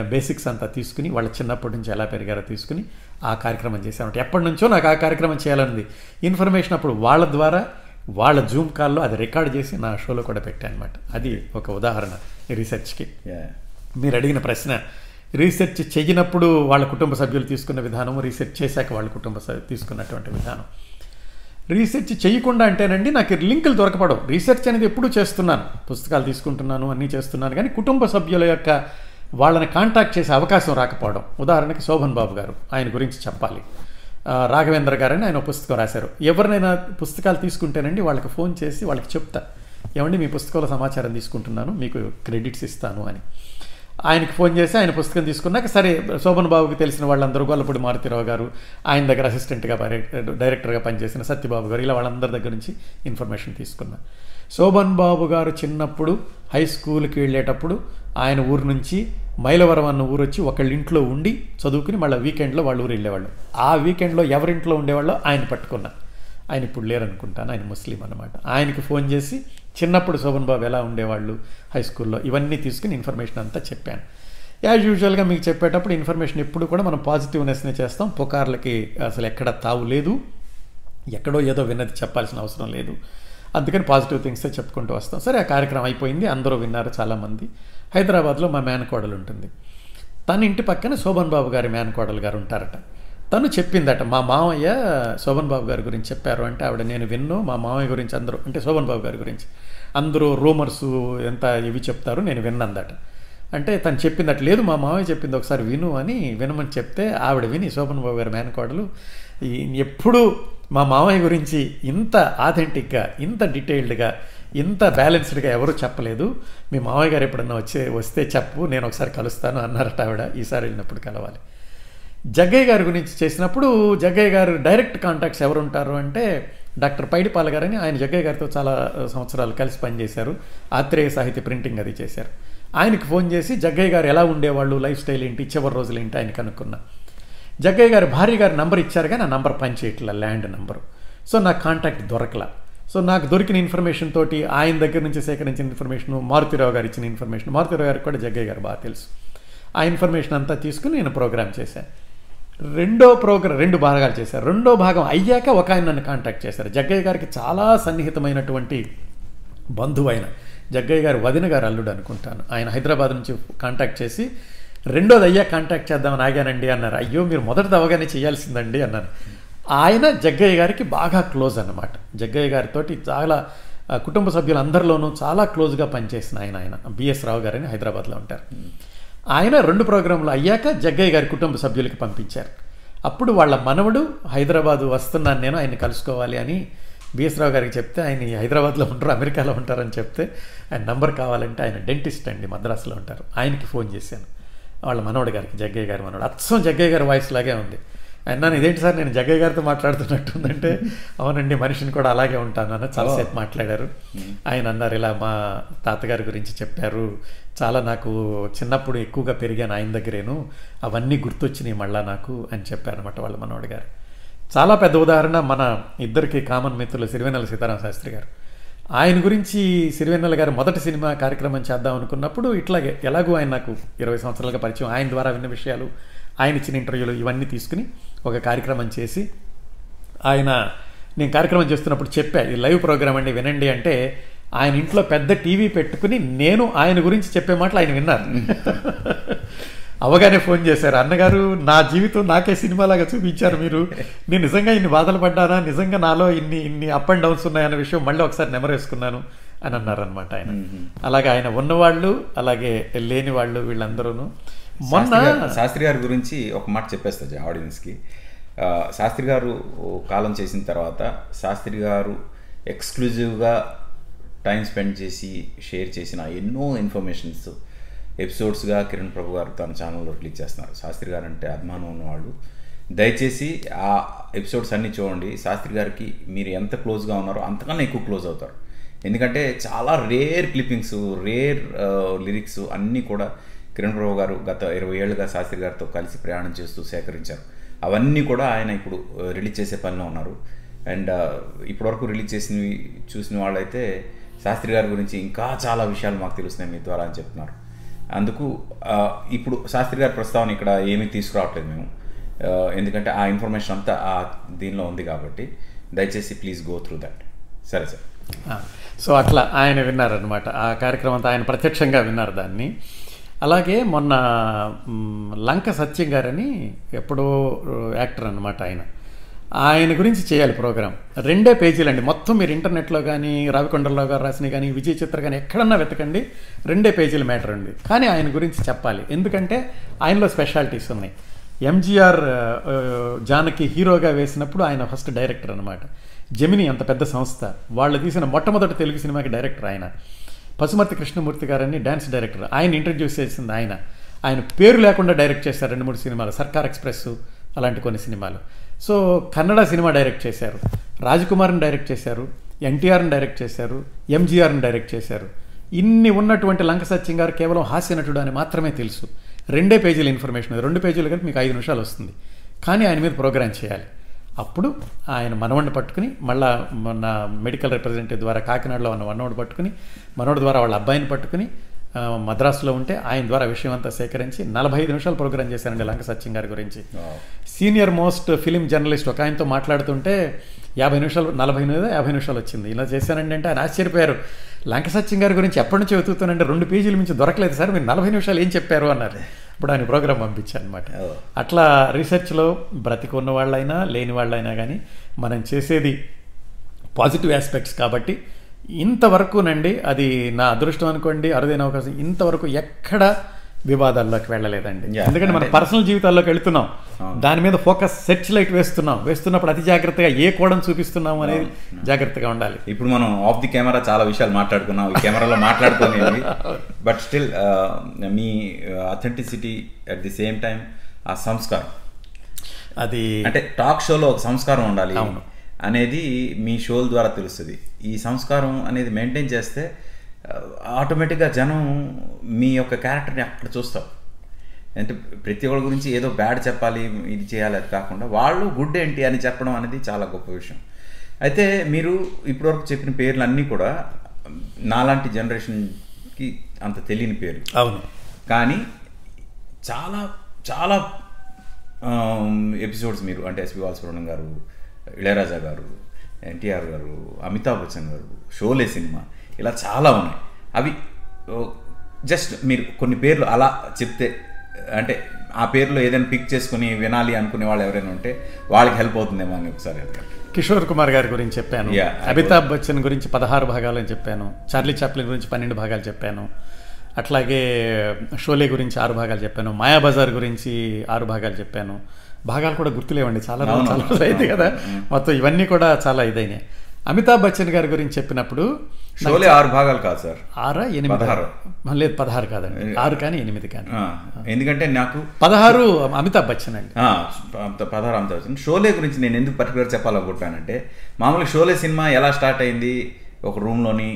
బేసిక్స్ అంతా తీసుకుని వాళ్ళ చిన్నప్పటి నుంచి ఎలా పెరిగారో తీసుకుని ఆ కార్యక్రమం చేశాను ఎప్పటి నుంచో నాకు ఆ కార్యక్రమం చేయాలనుంది. ఇన్ఫర్మేషన్ అప్పుడు వాళ్ళ ద్వారా వాళ్ళ జూమ్ కాల్లో అది రికార్డ్ చేసి నా షోలో కూడా పెట్టాను అనమాట అది ఒక ఉదాహరణ రీసెర్చ్కి. మీరు అడిగిన ప్రశ్న రీసెర్చ్ చెయ్యినప్పుడు వాళ్ళ కుటుంబ సభ్యులు తీసుకున్న విధానం రీసెర్చ్ చేశాక వాళ్ళ కుటుంబ సభ్యులు తీసుకున్నటువంటి విధానం. రీసెర్చ్ చేయకుండా అంటేనండి నాకు లింకులు దొరకపడవు. రీసెర్చ్ అనేది ఎప్పుడూ చేస్తున్నాను. పుస్తకాలు తీసుకుంటున్నాను అన్నీ చేస్తున్నాను కానీ కుటుంబ సభ్యుల యొక్క వాళ్ళని కాంటాక్ట్ చేసే అవకాశం రాకపోవడం. ఉదాహరణకి శోభన్ బాబు గారు ఆయన గురించి చెప్పాలి. రాఘవేంద్ర గారని ఆయన పుస్తకం రాశారు. ఎవరినైనా పుస్తకాలు తీసుకుంటేనండి వాళ్ళకి ఫోన్ చేసి వాళ్ళకి చెప్తా. ఏమండి మీ పుస్తకాల సమాచారం తీసుకుంటున్నాను మీకు క్రెడిట్స్ ఇస్తాను అని. ఆయనకి ఫోన్ చేసి ఆయన పుస్తకం తీసుకున్నాక సరే శోభన్ బాబుకి తెలిసిన వాళ్ళందరూ గొల్లపూడి మారుతిరావు గారు ఆయన దగ్గర అసిస్టెంట్గా డైరెక్టర్గా పనిచేసిన సత్యబాబు గారు ఇలా వాళ్ళందరి దగ్గర నుంచి ఇన్ఫర్మేషన్ తీసుకున్నా. శోభన్ బాబు గారు చిన్నప్పుడు హై స్కూల్కి వెళ్ళేటప్పుడు ఆయన ఊరు నుంచి మైలవరం అన్న ఊరు వచ్చి ఒకళ్ళ ఇంట్లో ఉండి చదువుకుని మళ్ళీ వీకెండ్లో వాళ్ళ ఊరు వెళ్ళేవాళ్ళు. ఆ వీకెండ్లో ఎవరింట్లో ఉండేవాళ్ళో ఆయన పట్టుకున్నా. ఆయన ఇప్పుడు లేరనుకుంటాను. ఆయన ముస్లిం అనమాట ఆయనకి ఫోన్ చేసి చిన్నప్పుడు శోభన్ బాబు ఎలా ఉండేవాళ్ళు హై స్కూల్లో ఇవన్నీ తీసుకుని ఇన్ఫర్మేషన్ అంతా చెప్పాను. యాజ్ యూజువల్గా మీకు చెప్పేటప్పుడు ఇన్ఫర్మేషన్ ఎప్పుడు కూడా మనం పాజిటివ్నెస్నే చేస్తాం. పుకార్లకి అసలు ఎక్కడ తావు లేదు. ఎక్కడో ఏదో విన్నది చెప్పాల్సిన అవసరం లేదు. అందుకని పాజిటివ్ థింగ్సే చెప్పుకుంటూ వస్తాం. సరే ఆ కార్యక్రమం అయిపోయింది. అందరూ విన్నారు చాలామంది. హైదరాబాద్లో మా మేనకోడలు ఉంటుంది. తన ఇంటి పక్కన శోభన్ బాబు గారి మేనకోడలు గారు ఉంటారట. తను చెప్పిందట మా మామయ్య శోభన్ బాబు గారి గురించి చెప్పారు అంటే ఆవిడ నేను విన్ను మా మామయ్య గురించి అందరూ అంటే శోభన్ బాబు గారి గురించి. అందరూ రూమర్స్ ఎంత ఇవి చెప్తారు నేను విన్నందట. అంటే తను చెప్పిందట లేదు మా మామయ్య చెప్పింది ఒకసారి విను అని వినమని చెప్తే ఆవిడ విని శోభన్ బాబు గారి మేనకోడలు ఎప్పుడూ మా మామయ్య గురించి ఇంత ఆథెంటిక్గా ఇంత డీటెయిల్డ్గా ఇంత బ్యాలెన్స్డ్గా ఎవరు చెప్పలేదు. మీ మామయ్య గారు ఎప్పుడన్నా వచ్చే వస్తే చెప్పు నేను ఒకసారి కలుస్తాను అన్నారట ఆవిడ. ఈసారి వెళ్ళినప్పుడు కలవాలి. జగ్గయ్య గారి గురించి చేసినప్పుడు జగ్గయ్య గారు డైరెక్ట్ కాంటాక్ట్స్ ఎవరు ఉంటారు అంటే డాక్టర్ పైడిపాల గారని ఆయన జగ్గయ్య గారితో చాలా సంవత్సరాలు కలిసి పనిచేశారు. ఆత్రేయ సాహిత్య ప్రింటింగ్ అది చేశారు. ఆయనకి ఫోన్ చేసి జగ్గయ్య గారు ఎలా ఉండేవాళ్ళు? లైఫ్ స్టైల్ ఏంటి? చివరి రోజులు ఏంటి? ఆయన కనుక్కున్నా. జగ్గయ్య గారి భార్య గారి నంబర్ ఇచ్చారు కానీ ఆ నంబర్ పనిచేయట్ల ల్యాండ్ నంబరు. సో నా కాంటాక్ట్ దొరకలా. సో నాకు దొరికిన ఇన్ఫర్మేషన్ తోటి ఆయన దగ్గర నుంచి సేకరించిన ఇన్ఫర్మేషన్ మారుతిరావు గారు ఇచ్చిన ఇన్ఫర్మేషన్ మారుతిరావు గారికి కూడా జగ్గయ్య గారు బాగా తెలుసు. ఆ ఇన్ఫర్మేషన్ అంతా తీసుకుని నేను ప్రోగ్రామ్ చేశాను రెండో ప్రోగ్రామ్ రెండు భాగాలు చేశారు రెండో భాగం అయ్యాక ఒక ఆయన నన్ను కాంటాక్ట్ చేశారు. జగ్గయ్య గారికి చాలా సన్నిహితమైనటువంటి బంధువు అయిన జగ్గయ్య గారు వదిన గారు అల్లుడు అనుకుంటాను. ఆయన హైదరాబాద్ నుంచి కాంటాక్ట్ చేసి రెండోది అయ్యా కాంటాక్ట్ చేద్దామని ఆగానండి అన్నారు. అయ్యో మీరు మొదటిది అవగానే చేయాల్సిందండి అన్నారు. ఆయన జగ్గయ్య గారికి బాగా క్లోజ్ అనమాట జగ్గయ్య గారితోటి చాలా కుటుంబ సభ్యులందరిలోనూ చాలా క్లోజ్గా పనిచేసిన ఆయన ఆయన బిఎస్ రావు గారని హైదరాబాద్లో ఉంటారు. ఆయన రెండు ప్రోగ్రాంలు అయ్యాక జగ్గయ్య గారి కుటుంబ సభ్యులకి పంపించారు. అప్పుడు వాళ్ళ మనవడు హైదరాబాదు వస్తున్నాను నేను ఆయన కలుసుకోవాలి అని బిఎస్ రావు గారికి చెప్తే ఆయన హైదరాబాద్లో ఉంటారు అమెరికాలో ఉంటారని చెప్తే ఆయన నంబర్ కావాలంటే ఆయన డెంటిస్ట్ అండి మద్రాసులో ఉంటారు. ఆయనకి ఫోన్ చేశాను. వాళ్ళ మనవడు గారికి జగ్గయ్య గారి మనవడు. అచ్చం జగ్గయ్య గారి వాయిస్ లాగే ఉంది. ఆయన నన్ను ఇదేంటి సార్ నేను జగ్గయ్య గారితో మాట్లాడుతున్నట్టుందంటే అవునండి మనిషిని కూడా అలాగే ఉంటాను అన్న చాలాసేపు మాట్లాడారు. ఆయన అన్నారు ఇలా మా తాతగారి గురించి చెప్పారు. చాలా నాకు చిన్నప్పుడు ఎక్కువగా పెరిగాను ఆయన దగ్గరేను. అవన్నీ గుర్తొచ్చినాయి మళ్ళా నాకు అని చెప్పారనమాట వాళ్ళ మనవడు గారు. చాలా పెద్ద ఉదాహరణ మన ఇద్దరికి కామన్ మిత్రులు సిరివెన్నెల సీతారామ శాస్త్రి గారు. ఆయన గురించి సిరివెన్నెల గారు మొదటి సినిమా కార్యక్రమం చేద్దాం అనుకున్నప్పుడు ఇట్లాగే ఎలాగూ ఆయన నాకు ఇరవై సంవత్సరాలుగా పరిచయం ఆయన ద్వారా విన్న విషయాలు ఆయన ఇచ్చిన ఇంటర్వ్యూలు ఇవన్నీ తీసుకుని ఒక కార్యక్రమం చేసి ఆయన నేను కార్యక్రమం చేస్తున్నప్పుడు చెప్పా ఇది లైవ్ ప్రోగ్రామ్ అండి వినండి అంటే ఆయన ఇంట్లో పెద్ద టీవీ పెట్టుకుని నేను ఆయన గురించి చెప్పే మాటలు ఆయన విన్నారు. [laughs] అవగానే ఫోన్ చేశారు. అన్నగారు నా జీవితం నాకే సినిమాలాగా చూపించారు మీరు. నేను నిజంగా ఇన్ని బాధలు పడ్డానా? నిజంగా నాలో ఇన్ని ఇన్ని అప్ అండ్ డౌన్స్ ఉన్నాయన్న విషయం మళ్ళీ ఒకసారి నెమరేసుకున్నాను అని అన్నారనమాట ఆయన. అలాగే ఆయన ఉన్నవాళ్ళు అలాగే లేని వాళ్ళు వీళ్ళందరూ మొన్న శాస్త్రి గారి గురించి ఒక మాట చెప్పేస్తా ఆడియన్స్కి. శాస్త్రి గారు కాలం చేసిన తర్వాత శాస్త్రి గారు ఎక్స్క్లూజివ్గా టైం స్పెండ్ చేసి షేర్ చేసిన ఎన్నో ఇన్ఫర్మేషన్స్ ఎపిసోడ్స్గా కిరణ్ ప్రభు గారు తన ఛానల్లో రిలీజ్ చేస్తున్నారు. శాస్త్రి గారు అంటే అభిమానం ఉన్నవాళ్ళు. దయచేసి ఆ ఎపిసోడ్స్ అన్నీ చూడండి. శాస్త్రి గారికి మీరు ఎంత క్లోజ్గా ఉన్నారో అంతకన్నా ఎక్కువ క్లోజ్ అవుతారు. ఎందుకంటే చాలా రేర్ క్లిప్పింగ్స్ రేర్ లిరిక్స్ అన్నీ కూడా కిరణ్ రావు గారు గత ఇరవై ఏళ్ళుగా శాస్త్రి గారితో కలిసి ప్రయాణం చేస్తూ సేకరించారు. అవన్నీ కూడా ఆయన ఇప్పుడు రిలీజ్ చేసే పనిలో ఉన్నారు. అండ్ ఇప్పటివరకు రిలీజ్ చేసినవి చూసిన వాళ్ళైతే శాస్త్రి గారి గురించి ఇంకా చాలా విషయాలు మాకు తెలుస్తున్నాయి మీ ద్వారా అని చెప్తున్నారు. అందుకు ఇప్పుడు శాస్త్రి గారి ప్రస్తావన ఇక్కడ ఏమీ తీసుకురావట్లేదు మేము. ఎందుకంటే ఆ ఇన్ఫర్మేషన్ అంతా ఆ దీనిలో ఉంది కాబట్టి దయచేసి ప్లీజ్ గో త్రూ దట్. సరే సార్. సో అట్లా ఆయన విన్నారనమాట ఆ కార్యక్రమం అంతా ఆయన ప్రత్యక్షంగా విన్నారు దాన్ని. అలాగే మొన్న లంక సత్యం గారని ఎప్పుడో యాక్టర్ అనమాట ఆయన. ఆయన గురించి చేయాలి ప్రోగ్రామ్ రెండే పేజీలండి. మొత్తం మీరు ఇంటర్నెట్లో కానీ రావికొండల్లో గారు రాసిన కానీ విజయ చిత్ర కానీ ఎక్కడన్నా వెతకండి. రెండే పేజీల మ్యాటర్ ఉంది కానీ ఆయన గురించి చెప్పాలి. ఎందుకంటే ఆయనలో స్పెషాలిటీస్ ఉన్నాయి. ఎంజీఆర్ జానకి హీరోగా వేసినప్పుడు ఆయన ఫస్ట్ డైరెక్టర్ అనమాట జమిని అంత పెద్ద సంస్థ. వాళ్ళు తీసిన మొట్టమొదటి తెలుగు సినిమాకి డైరెక్టర్ ఆయన. పశుమతి కృష్ణమూర్తి గారని డ్యాన్స్ డైరెక్టర్. ఆయన ఇంట్రడ్యూస్ చేసింది ఆయన. ఆయన పేరు లేకుండా డైరెక్ట్ చేశారు రెండు మూడు సినిమాలు. సర్కార్ ఎక్స్ప్రెస్ అలాంటి కొన్ని సినిమాలు. సో కన్నడ సినిమా డైరెక్ట్ చేశారు. రాజకుమార్ని డైరెక్ట్ చేశారు. ఎన్టీఆర్ని డైరెక్ట్ చేశారు. ఎంజీఆర్ని డైరెక్ట్ చేశారు. ఇన్ని ఉన్నటువంటి లంక సత్యం గారు కేవలం హాస్య నటుడు అని మాత్రమే తెలుసు. రెండే పేజీల ఇన్ఫర్మేషన్. రెండు పేజీలు కలిపి మీకు ఐదు నిమిషాలు వస్తుంది. కానీ ఆయన మీద ప్రోగ్రామ్ చేయాలి. అప్పుడు ఆయన మనవడిని పట్టుకుని మళ్ళా మొన్న మెడికల్ రిప్రజెంటేటివ్ ద్వారా కాకినాడలో ఉన్న మనవడు పట్టుకుని మనవడి ద్వారా వాళ్ళ అబ్బాయిని పట్టుకుని మద్రాసులో ఉంటే ఆయన ద్వారా విషయం అంతా సేకరించి నలభై ఐదు నిమిషాలు ప్రోగ్రామ్ చేశారండి లంక సత్యం గారి గురించి. సీనియర్ మోస్ట్ ఫిలిం జర్నలిస్ట్ ఒక ఆయనతో మాట్లాడుతుంటే యాభై నిమిషాలు నలభై ఎనిమిది యాభై నిమిషాలు వచ్చింది. ఇలా చేశానండి అంటే ఆయన ఆశ్చర్యపోయారు. లంక సత్యం గారి గురించి ఎప్పటి నుంచి వెతుకుతానంటే రెండు పేజీల నుంచి దొరకలేదు సార్ మీరు నలభై నిమిషాలు ఏం చెప్పారు అన్నారు. ఇప్పుడు ఆయన ప్రోగ్రామ్ పంపించాను అనమాట. అట్లా రీసెర్చ్లో బ్రతికి ఉన్న వాళ్ళైనా లేని వాళ్ళైనా కానీ మనం చేసేది పాజిటివ్ ఆస్పెక్ట్స్ కాబట్టి ఇంతవరకునండి అది నా అదృష్టం అనుకోండి అరుదైన అవకాశం ఇంతవరకు ఎక్కడ వివాదాల్లోకి వెళ్ళలేదండి. ఎందుకంటే మన పర్సనల్ జీవితాల్లోకి వెళుతున్నాం. దాని మీద ఫోకస్ సెర్చ్ లైట్ వేస్తున్నాం. వేస్తున్నప్పుడు అతి జాగ్రత్తగా ఏ కోణం చూపిస్తున్నాం అనేది జాగ్రత్తగా ఉండాలి. ఇప్పుడు మనం ఆఫ్ ది కెమెరా చాలా విషయాలు మాట్లాడుకున్నాం. కెమెరాలో మాట్లాడుకునేవి but still me authenticity at the same time ఆ సంస్కారం. అది అంటే టాక్ షోలో ఒక సంస్కారం ఉండాలి. అనేది మీ షోల ద్వారా తెలుస్తుంది. ఈ సంస్కారం అనేది మెయింటైన్ చేస్తే ఆటోమేటిక్గా జనం మీ యొక్క క్యారెక్టర్ని అక్కడ చూస్తారు. అంటే ప్రతి ఒక్కరి గురించి ఏదో బ్యాడ్ చెప్పాలి ఇది చేయాలి అది కాకుండా వాళ్ళు గుడ్ ఏంటి అని చెప్పడం అనేది చాలా గొప్ప విషయం. అయితే మీరు ఇప్పటివరకు చెప్పిన పేర్లు అన్నీ కూడా నాలాంటి జనరేషన్కి అంత తెలియని పేరు అవును. కానీ చాలా చాలా ఎపిసోడ్స్ మీరు అంటే ఎస్పి బాలసుబ్రహ్మణ్యం గారు ఇళయరాజా గారు ఎన్టీఆర్ గారు అమితాబ్ బచ్చన్ గారు షోలే సినిమా ఇలా చాలా ఉన్నాయి. అవి జస్ట్ మీరు కొన్ని పేర్లు అలా చెప్తే అంటే ఆ పేర్లో ఏదైనా పిక్ చేసుకుని వినాలి అనుకునే వాళ్ళు ఎవరైనా ఉంటే వాళ్ళకి హెల్ప్ అవుతుందేమో అని ఒకసారి కిషోర్ కుమార్ గారి గురించి చెప్పాను. అమితాబ్ బచ్చన్ గురించి పదహారు భాగాలు అని చెప్పాను. చార్లీ చాప్లిన్ గురించి పన్నెండు భాగాలు చెప్పాను. అట్లాగే షోలే గురించి ఆరు భాగాలు చెప్పాను. మాయాబజార్ గురించి ఆరు భాగాలు చెప్పాను. భాగాలు కూడా గుర్తులేవండి. చాలా చాలా అయింది కదా. మొత్తం ఇవన్నీ కూడా చాలా ఇదైనాయి. అమితాబ్ బచ్చన్ గారి గురించి చెప్పినప్పుడు షోలే ఆరు భాగాలు కాదు సార్. ఆరా ఎనిమిది. లేదు పదహారు కాదండి. ఆరు కానీ ఎనిమిది కానీ. ఎందుకంటే నాకు పదహారు అమితాబ్ బచ్చన్ అండి. పదహారు అంత వచ్చింది షోలే గురించి నేను ఎందుకు పర్టికులర్ చెప్పాలనుకుంటున్నానంటే మామూలుగా షోలే సినిమా ఎలా స్టార్ట్ అయింది ఒక రూమ్లోని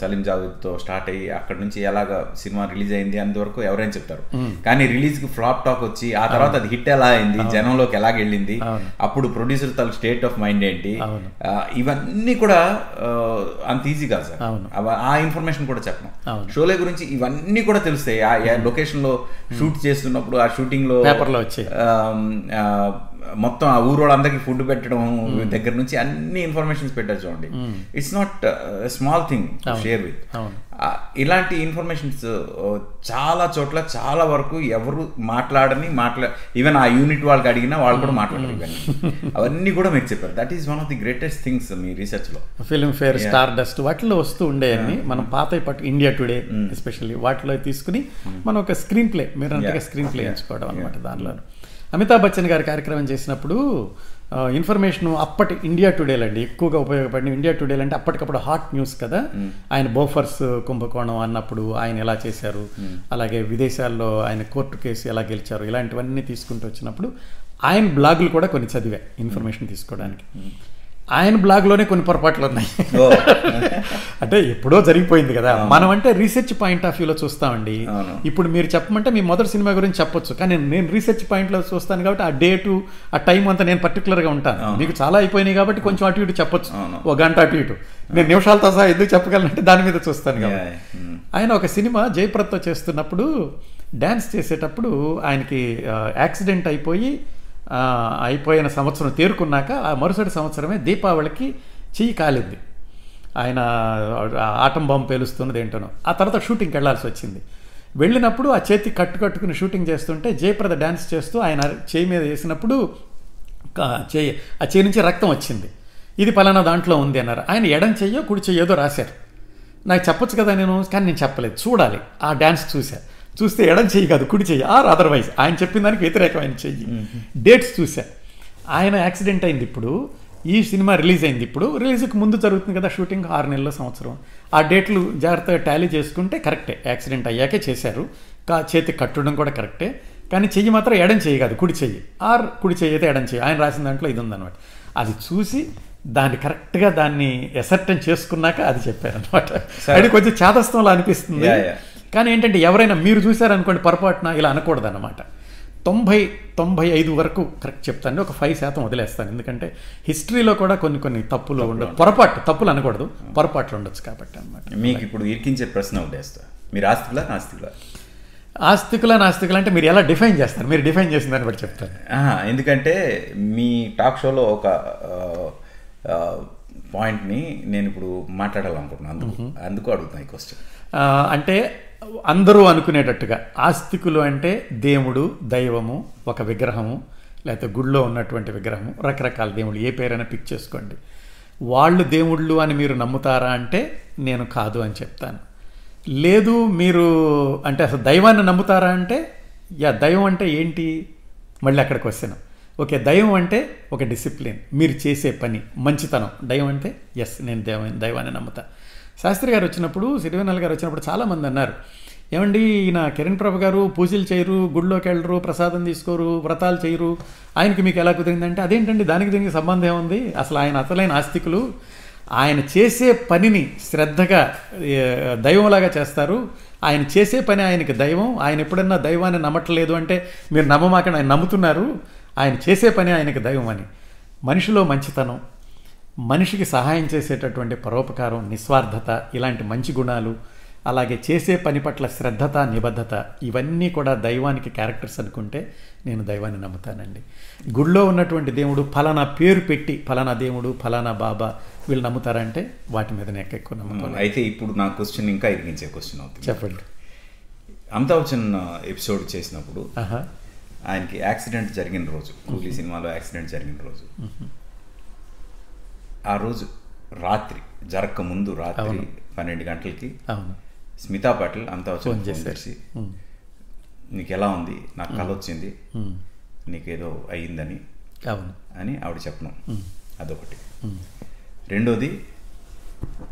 సలీం జావేద్తో స్టార్ట్ అయ్యి అక్కడ నుంచి ఎలాగ సినిమా రిలీజ్ అయింది అంతవరకు ఎవరైనా చెప్తారు. కానీ రిలీజ్కి ఫ్లాప్ టాక్ వచ్చి ఆ తర్వాత అది హిట్ ఎలా అయింది జనంలోకి ఎలాగ వెళ్ళింది. అప్పుడు ప్రొడ్యూసర్ తల స్టేట్ ఆఫ్ మైండ్ ఏంటి ఇవన్నీ కూడా అంత ఈజీ కాదు సార్. ఆ ఇన్ఫర్మేషన్ కూడా చెప్పను. షోలే గురించి ఇవన్నీ కూడా తెలుస్తాయి. ఆ లొకేషన్లో షూట్ చేస్తున్నప్పుడు ఆ షూటింగ్లో పేపర్లో వచ్చాయి. మొత్తం ఆ ఊరు వాళ్ళందరికీ ఫుడ్ పెట్టడం దగ్గర నుంచి అన్ని ఇన్ఫర్మేషన్స్ పెట్టారు చూడండి. It's not small thing share with ఇలాంటి ఇన్ఫర్మేషన్స్ చాలా చోట్ల చాలా వరకు ఎవరు మాట్లాడని మాట్లా ఈవెన్ ఆ యూనిట్ వాళ్ళకి అడిగినా వాళ్ళు కూడా మాట్లాడరు ఇవన్నీ. అవన్నీ కూడా మీరు చెప్పారు. That is one of the greatest things మీ రీసెర్చ్లో ఫిల్మ్ ఫేర్ స్టార్ డస్ట్ వాటిలో వస్తూ ఉండేవన్నీ మనం పాత పట్టు ఇండియా టుడే ఎస్పెషల్లీ వాటిలో తీసుకుని మనం ఒక స్క్రీన్ ప్లే మీరు అంతగా. Screenplay. ఎంచుకోవడం అనమాట దానిలో అమితాబ్ బచ్చన్ గారి కార్యక్రమం చేసినప్పుడు ఇన్ఫర్మేషన్ అప్పటి ఇండియా టుడేలు అండి ఎక్కువగా ఉపయోగపడిన ఇండియా టుడేలు అంటే అప్పటికప్పుడు హాట్ న్యూస్ కదా. ఆయన బోఫర్స్ కుంభకోణం అన్నప్పుడు ఆయన ఎలా చేశారు అలాగే విదేశాల్లో ఆయన కోర్టు కేసు ఎలా గెలిచారు ఇలాంటివన్నీ తీసుకుంటూ వచ్చినప్పుడు ఆయన బ్లాగులు కూడా కొన్ని చదివా ఇన్ఫర్మేషన్ తీసుకోవడానికి. ఆయన బ్లాగ్లోనే కొన్ని పొరపాట్లు ఉన్నాయి. అంటే ఎప్పుడో జరిగిపోయింది కదా. మనం అంటే రీసెర్చ్ పాయింట్ ఆఫ్ వ్యూలో చూస్తామండి. ఇప్పుడు మీరు చెప్పమంటే మీ మొదటి సినిమా గురించి చెప్పొచ్చు. కానీ నేను రీసెర్చ్ పాయింట్లో చూస్తాను కాబట్టి ఆ డేటు ఆ టైం అంతా నేను పర్టికులర్గా ఉంటాను. మీకు చాలా అయిపోయినాయి కాబట్టి కొంచెం అటు ఇటు చెప్పొచ్చు. ఒక గంట అటు ఇటు. నేను నిమిషాలతో సహా ఎందుకు చెప్పగలనంటే దాని మీద చూస్తాను కాబట్టి. ఆయన ఒక సినిమా జయప్రదతో చేస్తున్నప్పుడు డ్యాన్స్ చేసేటప్పుడు ఆయనకి యాక్సిడెంట్ అయిపోయి అయిపోయిన సంవత్సరం తేరుకున్నాక ఆ మరుసటి సంవత్సరమే దీపావళికి చెయ్యి కాలింది. ఆయన ఆటం బాంబు పేలుస్తున్నది ఏంటనో. ఆ తర్వాత షూటింగ్కి వెళ్ళాల్సి వచ్చింది. వెళ్ళినప్పుడు ఆ చేతి కట్టు కట్టుకుని షూటింగ్ చేస్తుంటే జయప్రద డ్యాన్స్ చేస్తూ ఆయన చేయి మీద వేసినప్పుడు చేయి ఆ చేయి నుంచి రక్తం వచ్చింది. ఇది పలానా దాంట్లో ఉంది అన్నారు. ఆయన ఎడం చెయ్యో కుడి చెయ్యోదో రాశారు. నాకు చెప్పొచ్చు కదా నేను? కానీ నేను చెప్పలేదు. చూడాలి. ఆ డ్యాన్స్ చూశారు చూస్తే ఎడం చెయ్యి కాదు కుడి చెయ్యి ఆర్ అదర్వైజ్ ఆయన చెప్పిన దానికి వ్యతిరేకమైన చెయ్యి. డేట్స్ చూసా. ఆయన యాక్సిడెంట్ అయింది ఇప్పుడు. ఈ సినిమా రిలీజ్ అయింది ఇప్పుడు. రిలీజ్కి ముందు జరుగుతుంది కదా షూటింగ్ ఆరు నెలల సంవత్సరం. ఆ డేట్లు జాగ్రత్తగా టాలీ చేసుకుంటే కరెక్టే. యాక్సిడెంట్ అయ్యాకే చేశారు. కా చేతి కట్టడం కూడా కరెక్టే. కానీ చెయ్యి మాత్రం ఎడం చెయ్యి కాదు కుడి చెయ్యి. ఆర్ కుడి చెయ్యి అయితే ఎడం చెయ్యి. ఆయన రాసిన దాంట్లో ఇది ఉందన్నమాట. అది చూసి దాన్ని కరెక్ట్గా దాన్ని ఎసర్టన్ చేసుకున్నాక అది చెప్పారనమాట. అది కొంచెం చాదస్తంలో అనిపిస్తుంది. కానీ ఏంటంటే ఎవరైనా మీరు చూశారనుకోండి పొరపాటున ఇలా అనకూడదు అనమాట తొంభై తొంభై ఐదు వరకు కరెక్ట్ చెప్తాను. ఒక ఫైవ్ శాతం వదిలేస్తాను. ఎందుకంటే హిస్టరీలో కూడా కొన్ని కొన్ని తప్పులు ఉండవు. పొరపాటు తప్పులు అనకూడదు. పొరపాట్లు ఉండొచ్చు కాబట్టి అనమాట మీకు ఇప్పుడు ఇరికించే ప్రశ్న వేస్తా. మీరు ఆస్తికులా నాస్తికులా? ఆస్తికుల నాస్తికులు అంటే మీరు ఎలా డిఫైన్ చేస్తారు? మీరు డిఫైన్ చేసిన దాన్ని బట్టి చెప్తారు ఆహా, ఎందుకంటే మీ టాక్ షోలో ఒక పాయింట్ని నేను ఇప్పుడు మాట్లాడాలనుకుంటున్నాను. అందుకు అందుకు అడుగుతాను ఈ క్వశ్చన్ అంటే అందరూ అనుకునేటట్టుగా ఆస్తికులు అంటే దేవుడు దైవము ఒక విగ్రహము లేకపోతే గుళ్ళో ఉన్నటువంటి విగ్రహము రకరకాల దేవుళ్ళు. ఏ పేరైనా పిక్ చేసుకోండి. వాళ్ళు దేవుళ్ళు అని మీరు నమ్ముతారా అంటే నేను కాదు అని చెప్తాను. లేదు మీరు అంటే అసలు దైవాన్ని నమ్ముతారా అంటే యా దైవం అంటే ఏంటి? మళ్ళీ అక్కడికి వస్తాను. ఓకే దైవం అంటే ఒక డిసిప్లిన్. మీరు చేసే పని మంచితనం. దైవం అంటే ఎస్ నేను దైవ దైవాన్ని నమ్ముతా. శాస్త్రి గారు వచ్చినప్పుడు సిరివెన్నెల గారు వచ్చినప్పుడు చాలామంది అన్నారు. ఏమండి ఈయన కిరణ్ ప్రభు గారు పూజలు చేయరు గుడిలోకి వెళ్ళరు ప్రసాదం తీసుకోరు వ్రతాలు చేయరు. ఆయనకి మీకు ఎలా కుదిరిందంటే అదేంటండి దానికి దీనికి సంబంధం ఏముంది? అసలు ఆయన అసలైన ఆస్తికులు. ఆయన చేసే పనిని శ్రద్ధగా దైవంలాగా చేస్తారు. ఆయన చేసే పని ఆయనకి దైవం. ఆయన ఎప్పుడన్నా దైవాన్ని నమ్మట్లేదు అంటే మీరు నమ్మమాకని ఆయన నమ్ముతున్నారు. ఆయన చేసే పని ఆయనకి దైవం అని. మనిషిలో మంచితనం మనిషికి సహాయం చేసేటటువంటి పరోపకారం నిస్వార్థత ఇలాంటి మంచి గుణాలు అలాగే చేసే పని పట్ల శ్రద్ధత నిబద్ధత ఇవన్నీ కూడా దైవానికి క్యారెక్టర్స్ అనుకుంటే నేను దైవాన్ని నమ్ముతానండి. గుడిలో ఉన్నటువంటి దేవుడు ఫలానా పేరు పెట్టి ఫలానా దేవుడు ఫలానా బాబా వీళ్ళు నమ్ముతారంటే వాటి మీద నేను ఎక్కువ నమ్మకం అయితే ఇప్పుడు నా క్వశ్చన్ ఇంకా ఇరికించే క్వశ్చన్ అవుతుంది. చెప్పండి. అమితాబ్ బచ్చన్ ఎపిసోడ్ చేసినప్పుడు ఆయనకి యాక్సిడెంట్ జరిగిన రోజు కూలీ సినిమాలో యాక్సిడెంట్ జరిగిన రోజు. ఆ రోజు రాత్రి జరగక ముందు రాత్రి. పన్నెండు గంటలకి స్మితా పాటిల్ బచ్చన్ ఫోన్ చేసి నీకు ఎలా ఉంది? నాకు కళ వచ్చింది. నీకేదో అయ్యిందని అని ఆవిడ చెప్పడం. ఉమ్, అదొకటి. రెండోది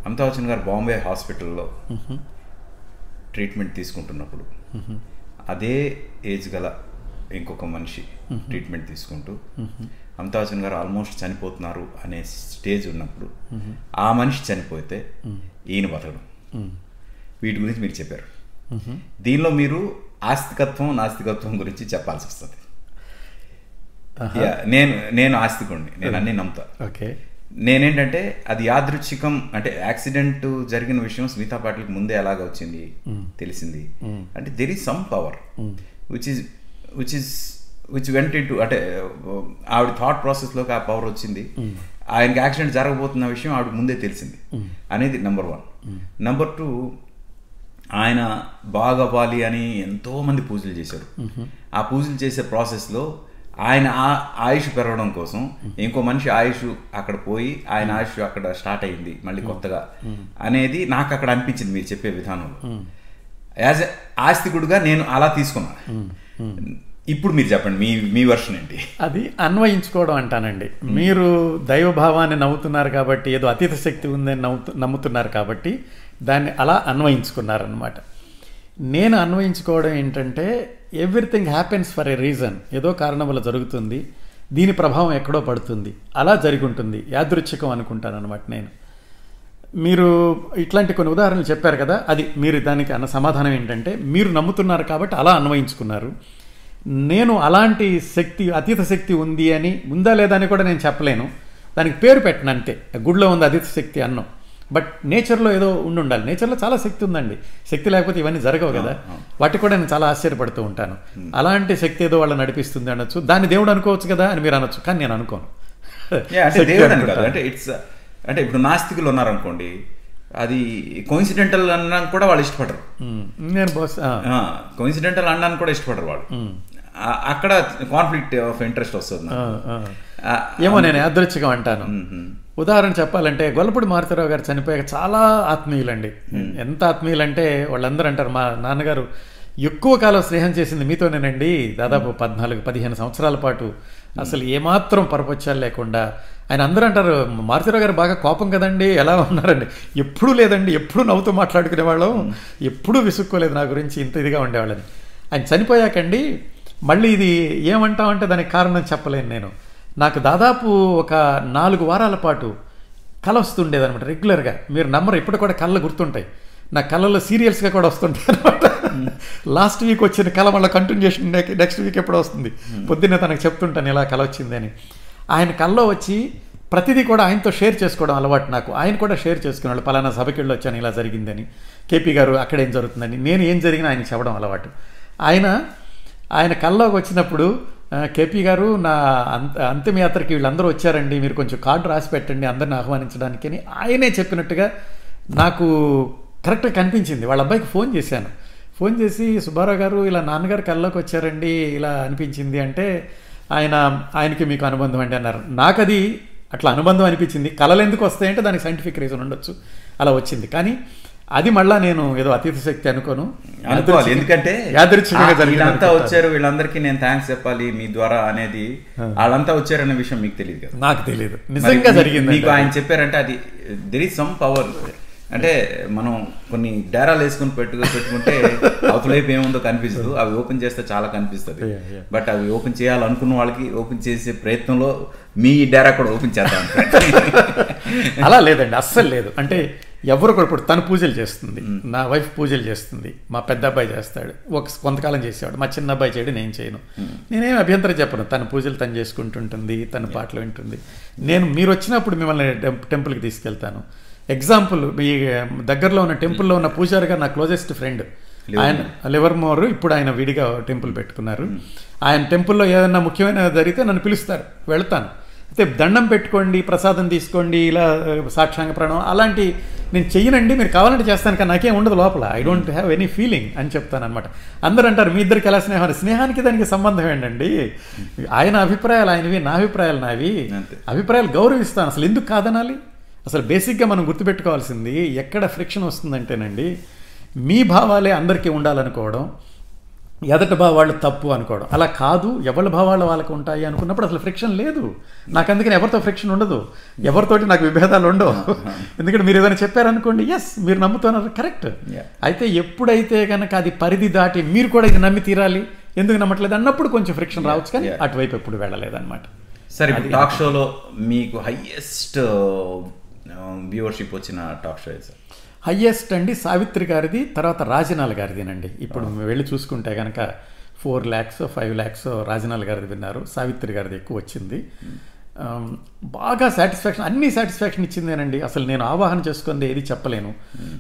అమితాబ్ బచ్చన్ గారు బాంబే హాస్పిటల్లో ట్రీట్మెంట్ తీసుకుంటున్నప్పుడు అదే ఏజ్ గల ఇంకొక మనిషి ట్రీట్మెంట్ తీసుకుంటూ అమితాబ్ బచ్చన్ గారు ఆల్మోస్ట్ చనిపోతున్నారు అనే స్టేజ్ ఉన్నప్పుడు ఆ మనిషి చనిపోతే ఈయన బతకడం. వీటి గురించి మీరు చెప్పారు. దీనిలో మీరు ఆస్తికత్వం నాస్తికత్వం గురించి చెప్పాల్సి వస్తుంది. నేను నేను ఆస్తికుడిని నేను అన్నీ నమ్ముతా. ఓకే. నేనేంటంటే అది యాదృచ్ఛికం అంటే యాక్సిడెంట్ జరిగిన విషయం స్మితా పాటిల్కి ముందే ఎలాగ వచ్చింది తెలిసింది. అంటే there is some power which is which is which వెంట ఇన్ అంటే ఆవిడ థాట్ ప్రాసెస్లోకి ఆ పవర్ వచ్చింది. ఆయనకి యాక్సిడెంట్ జరగబోతున్న విషయం ఆవిడ ముందే తెలిసింది. అనేది నెంబర్ వన్ నెంబర్ టూ ఆయన బాగవ్వాలి అని ఎంతో మంది పూజలు చేశారు. ఆ పూజలు చేసే ప్రాసెస్లో ఆయన ఆ- ఆయుష్ పెరగడం కోసం ఇంకో మనిషి ఆయుష్ అక్కడ పోయి ఆయన ఆయుష్ అక్కడ స్టార్ట్ అయింది మళ్ళీ కొత్తగా. అనేది నాకు అక్కడ అనిపించింది మీరు చెప్పే విధానంలో. యాజ్ ఆస్తికుడుగా నేను అలా తీసుకున్నా ఇప్పుడు మీరు చెప్పండి మీ మీ వర్షన్ ఏంటి? అది అన్వయించుకోవడం అంటానండి. మీరు దైవభావాన్ని నవ్వుతున్నారు కాబట్టి ఏదో అతీత శక్తి ఉందని నవ్వుతు నమ్ముతున్నారు కాబట్టి దాన్ని అలా అన్వయించుకున్నారనమాట నేను అన్వయించుకోవడం ఏంటంటే everything happens for a reason ఏదో కారణం వల్ల జరుగుతుంది. దీని ప్రభావం ఎక్కడో పడుతుంది. అలా జరిగి ఉంటుంది యాదృచ్ఛికం అనుకుంటాను అనమాట నేను. మీరు ఇట్లాంటి కొన్ని ఉదాహరణలు చెప్పారు కదా అది మీరు దానికి అన్న సమాధానం ఏంటంటే మీరు నమ్ముతున్నారు కాబట్టి అలా అన్వయించుకున్నారు. నేను అలాంటి శక్తి అతీత శక్తి ఉంది అని ఉందా లేదా అని కూడా నేను చెప్పలేను. దానికి పేరు పెట్టను అంతే. గుడిలో ఉంది అతీత శక్తి అన్నం. బట్ నేచర్లో ఏదో ఉండి ఉండాలి నేచర్లో చాలా శక్తి ఉందండి. శక్తి లేకపోతే ఇవన్నీ జరగవు కదా. వాటికి కూడా నేను చాలా ఆశ్చర్యపడుతూ ఉంటాను. అలాంటి శక్తి ఏదో వాళ్ళని నడిపిస్తుంది అనొచ్చు. దాన్ని దేవుడు అనుకోవచ్చు కదా అని మీరు అనొచ్చు. కానీ నేను అనుకోను. అంటే ఇట్స్ అంటే ఇప్పుడు నాస్తికులు ఉన్నారనుకోండి అది కోయిన్సిడెంటల్ అనడానికి కూడా వాళ్ళు ఇష్టపడరు. నేను బస్ కోయిన్సిడెంటల్ అనడానికి కూడా ఇష్టపడరు వాళ్ళు. అక్కడ కాన్ఫ్లిక్ట్ ఆఫ్ ఇంట్రెస్ట్ వస్తుంది ఏమో నేను యాదృచ్ఛికం అంటాను. ఉదాహరణ చెప్పాలంటే గొల్లపూడి మారుతారావు గారు చనిపోయాక చాలా ఆత్మీయులండి. ఎంత ఆత్మీయులంటే వాళ్ళందరూ అంటారు మా నాన్నగారు ఎక్కువ కాలం స్నేహం చేసింది మీతోనేనండి. దాదాపు పద్నాలుగు పదిహేను సంవత్సరాల పాటు అసలు ఏమాత్రం పరపచ్చాలు లేకుండా ఆయన అందరూ అంటారు మారుతిరావు గారు బాగా కోపం కదండి ఎలా ఉన్నారండి? ఎప్పుడూ లేదండి ఎప్పుడూ నవ్వుతూ మాట్లాడుకునే వాళ్ళం ఎప్పుడూ విసుక్కోలేదు నా గురించి ఇంత ఇదిగా ఉండేవాళ్ళని. ఆయన చనిపోయాకండి మళ్ళీ ఇది ఏమంటామంటే దానికి కారణం చెప్పలేను నేను. నాకు దాదాపు ఒక నాలుగు వారాల పాటు కళ వస్తుండేది అనమాట రెగ్యులర్గా. మీరు నమ్మరు ఇప్పుడు కూడా కళ్ళు గుర్తుంటాయి. నా కళలో సీరియల్స్గా కూడా వస్తుంటాయి అనమాట లాస్ట్ వీక్ వచ్చిన కళ మళ్ళీ కంటిన్యూషన్ నెక్స్ట్ వీక్ ఎప్పుడు వస్తుంది. పొద్దున్నే తనకు చెప్తుంటాను ఇలా కళ వచ్చింది అని. ఆయన కల్లో వచ్చి ప్రతిదీ కూడా ఆయనతో షేర్ చేసుకోవడం అలవాటు నాకు. ఆయన కూడా షేర్ చేసుకున్నాడు పలానా సభకి వెళ్ళి వచ్చాను ఇలా జరిగిందని. కేపీ గారు అక్కడ ఏం జరుగుతుందని. నేను ఏం జరిగినా ఆయన చెప్పడం అలవాటు. ఆయన ఆయన కల్లోకి వచ్చినప్పుడు కేపీ గారు నా అంత అంతిమయాత్రకి వీళ్ళందరూ వచ్చారండి మీరు కొంచెం కార్డు రాసి పెట్టండి అందరిని ఆహ్వానించడానికి అని ఆయనే చెప్పినట్టుగా నాకు కరెక్ట్గా కనిపించింది. వాళ్ళ అబ్బాయికి ఫోన్ చేశాను. ఫోన్ చేసి సుబ్బారావు గారు ఇలా నాన్నగారు కల్లోకి వచ్చారండి ఇలా అనిపించింది అంటే ఆయన ఆయనకి మీకు అనుబంధం అండి అన్నారు. నాకు అది అట్లా అనుబంధం అనిపించింది. కళలు ఎందుకు వస్తాయంటే దానికి సైంటిఫిక్ రీజన్ ఉండొచ్చు. అలా వచ్చింది. కానీ అది మళ్ళా నేను ఏదో అతీత శక్తి అనుకోను. అనుకోవాలి. ఎందుకంటే వీళ్ళంతా. వచ్చారు వీళ్ళందరికీ నేను థ్యాంక్స్ చెప్పాలి మీ ద్వారా అనేది. వాళ్ళంతా వచ్చారనే విషయం మీకు తెలియదు కదా. నాకు తెలియదు. నిజంగా జరిగింది మీకు ఆయన చెప్పారంటే అది దెర్ ఇస్ సమ్ పవర్ అంటే మనం కొన్ని డేరాలు వేసుకుని పెట్టు పెట్టుకుంటే అవతలైపు ఏముందో కనిపిస్తుంది. అవి ఓపెన్ చేస్తే చాలా కనిపిస్తుంది. బట్ అవి ఓపెన్ చేయాలనుకున్న వాళ్ళకి ఓపెన్ చేసే ప్రయత్నంలో మీ డేరా కూడా ఓపెన్ చేద్దాం. [laughs] అలా లేదండి అస్సలు లేదు. అంటే ఎవరు కూడా ఇప్పుడు తను పూజలు చేస్తుంది. నా వైఫ్ పూజలు చేస్తుంది. మా పెద్ద అబ్బాయి చేస్తాడు. ఒక కొంతకాలం చేసేవాడు. మా చిన్న అబ్బాయి చేయడు నేను చేయను. నేనేం అభ్యంతరం చెప్పను. తన పూజలు తను చేసుకుంటుంటుంది తన పాటలు వింటుంది. నేను మీరు వచ్చినప్పుడు మిమ్మల్ని టెంప్- టెంపుల్కి తీసుకెళ్తాను. ఎగ్జాంపుల్ మీ దగ్గరలో ఉన్న టెంపుల్లో ఉన్న పూజారి గారు నా క్లోజెస్ట్ ఫ్రెండ్ ఆయన లివర్మోర్ ఇప్పుడు ఆయన విడిగా టెంపుల్ పెట్టుకున్నారు. ఆయన టెంపుల్లో ఏదైనా ముఖ్యమైన జరిగితే నన్ను పిలుస్తారు. వెళ్తాను. అయితే దండం పెట్టుకోండి ప్రసాదం తీసుకోండి ఇలా సాక్షాంగ ప్రణవం అలాంటి నేను చెయ్యనండి మీరు కావాలంటే చేస్తాను కానీ నాకేం ఉండదు లోపల. I don't have any feeling అని చెప్తాను అనమాట అందరూ అంటారు మీ ఇద్దరికి ఎలా స్నేహం. స్నేహానికి దానికి సంబంధం ఏంటండి? ఆయన అభిప్రాయాలు ఆయనవి నా అభిప్రాయాలు నావి. అభిప్రాయాలు గౌరవిస్తాను. అసలు ఎందుకు కాదనాలి? అసలు బేసిక్గా మనం గుర్తుపెట్టుకోవాల్సింది ఎక్కడ ఫ్రిక్షన్ వస్తుందంటేనండి మీ భావాలే అందరికీ ఉండాలనుకోవడం ఎదట భావాళ్ళు తప్పు అనుకోవడం. అలా కాదు ఎవరి భావాలు వాళ్ళకు ఉంటాయి అనుకున్నప్పుడు అసలు ఫ్రిక్షన్ లేదు. నాకు అందుకని ఎవరితో ఫ్రిక్షన్ ఉండదు. ఎవరితోటి నాకు విభేదాలు ఉండవు. [laughs] ఎందుకంటే మీరు ఏదైనా చెప్పారనుకోండి ఎస్ మీరు నమ్ముతున్నారు కరెక్ట్. అయితే ఎప్పుడైతే కనుక అది పరిధి దాటి మీరు కూడా ఇది నమ్మి తీరాలి ఎందుకు నమ్మట్లేదు అన్నప్పుడు కొంచెం ఫ్రిక్షన్ రావచ్చు కానీ. అటువైపు ఎప్పుడు వెళ్ళలేదన్నమాట. సరే టాక్ షోలో మీకు హైయెస్ట్ వ్యూవర్షిప్ వచ్చిన టాక్ షో సార్. హయ్యెస్ట్ అండి సావిత్రి గారిది తర్వాత రాజనాల్ గారిదేనండి. ఇప్పుడు వెళ్ళి చూసుకుంటే కనుక ఫోర్ ల్యాక్స్ ఫైవ్ ల్యాక్స్ రాజనాల్ గారిది విన్నారు. సావిత్రి గారిది ఎక్కువ వచ్చింది. ఆమ్, బాగా సాటిస్ఫాక్షన్ అన్ని సాటిస్ఫాక్షన్ ఇచ్చిందేనండి. అసలు నేను ఆవాహన చేసుకుంది ఏది చెప్పలేను.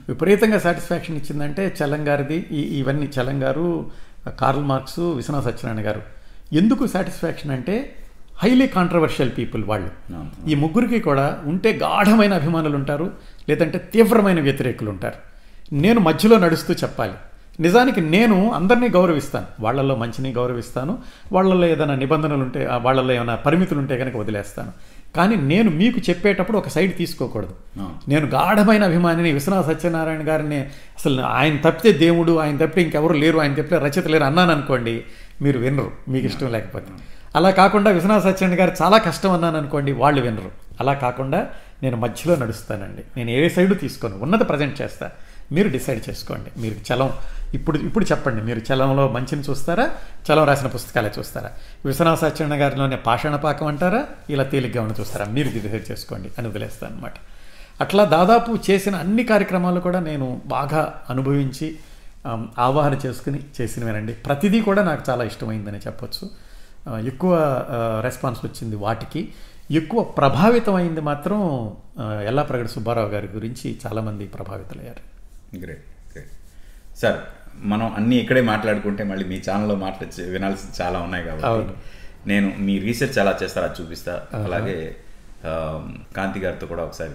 విపరీతంగా సాటిస్ఫాక్షన్ ఇచ్చిందంటే చలం గారిది ఈ ఇవన్నీ చలం గారు కార్ల్ మార్క్స్ విశ్వనాథ్ సత్యనారాయణ గారు. ఎందుకు సాటిస్ఫాక్షన్ అంటే హైలీ కాంట్రవర్షియల్ పీపుల్ వాళ్ళు. ఈ ముగ్గురికి కూడా ఉంటే గాఢమైన అభిమానులు ఉంటారు లేదంటే తీవ్రమైన వ్యతిరేకులు ఉంటారు. నేను మధ్యలో నడుస్తూ చెప్పాలి. నిజానికి నేను అందరినీ గౌరవిస్తాను. వాళ్ళల్లో మంచిని గౌరవిస్తాను. వాళ్ళల్లో ఏదైనా నిబంధనలు ఉంటే వాళ్ళల్లో ఏమైనా పరిమితులు ఉంటే కనుక వదిలేస్తాను. కానీ నేను మీకు చెప్పేటప్పుడు ఒక సైడ్ తీసుకోకూడదు. నేను గాఢమైన అభిమానిని విశ్వనాథ సత్యనారాయణ గారిని అసలు ఆయన తప్పితే దేవుడు ఆయన తప్పితే ఇంకెవరు లేరు ఆయన తప్పితే రచయిత లేరు అన్నాను అనుకోండి మీరు వినరు. మీకు ఇష్టం లేకపోతే. అలా కాకుండా విశ్వనాథ సత్యనారాయణ గారు చాలా కష్టం అన్నాను అనుకోండి వాళ్ళు వినరు. అలా కాకుండా నేను మధ్యలో నడుస్తానండి. నేను ఏ సైడు తీసుకోను ఉన్నది ప్రజెంట్ చేస్తా. మీరు డిసైడ్ చేసుకోండి. మీరు చలం. ఇప్పుడు ఇప్పుడు చెప్పండి. మీరు చలంలో మంచిని చూస్తారా? చలం రాసిన పుస్తకాలే చూస్తారా? విశ్వనాథ సత్యనారాయణ గారిలోనే పాషాణపాకం అంటారా? ఇలా తేలిగ్గా ఉన్న చూస్తారా? మీరు డిసైడ్ చేసుకోండి అని వదిలేస్తాను అనమాట అట్లా దాదాపు చేసిన అన్ని కార్యక్రమాలు కూడా నేను బాగా అనుభవించి ఆవాహన చేసుకుని చేసినవేనండి. ప్రతిదీ కూడా నాకు చాలా ఇష్టమైందని చెప్పొచ్చు. ఎక్కువ రెస్పాన్స్ వచ్చింది వాటికి. ఎక్కువ ప్రభావితమైంది మాత్రం ఎల్లాప్రగడ సుబ్బారావు గారి గురించి చాలామంది ప్రభావితులయ్యారు. గ్రేట్ గ్రేట్ సార్ మనం అన్నీ ఇక్కడే మాట్లాడుకుంటే మళ్ళీ మీ ఛానల్లో మాట్లాడి వినాల్సి చాలా ఉన్నాయి కాబట్టి. నేను మీ రీసెర్చ్ ఎలా చేస్తారో అది చూపిస్తా. అలాగే కాంతి గారితో కూడా ఒకసారి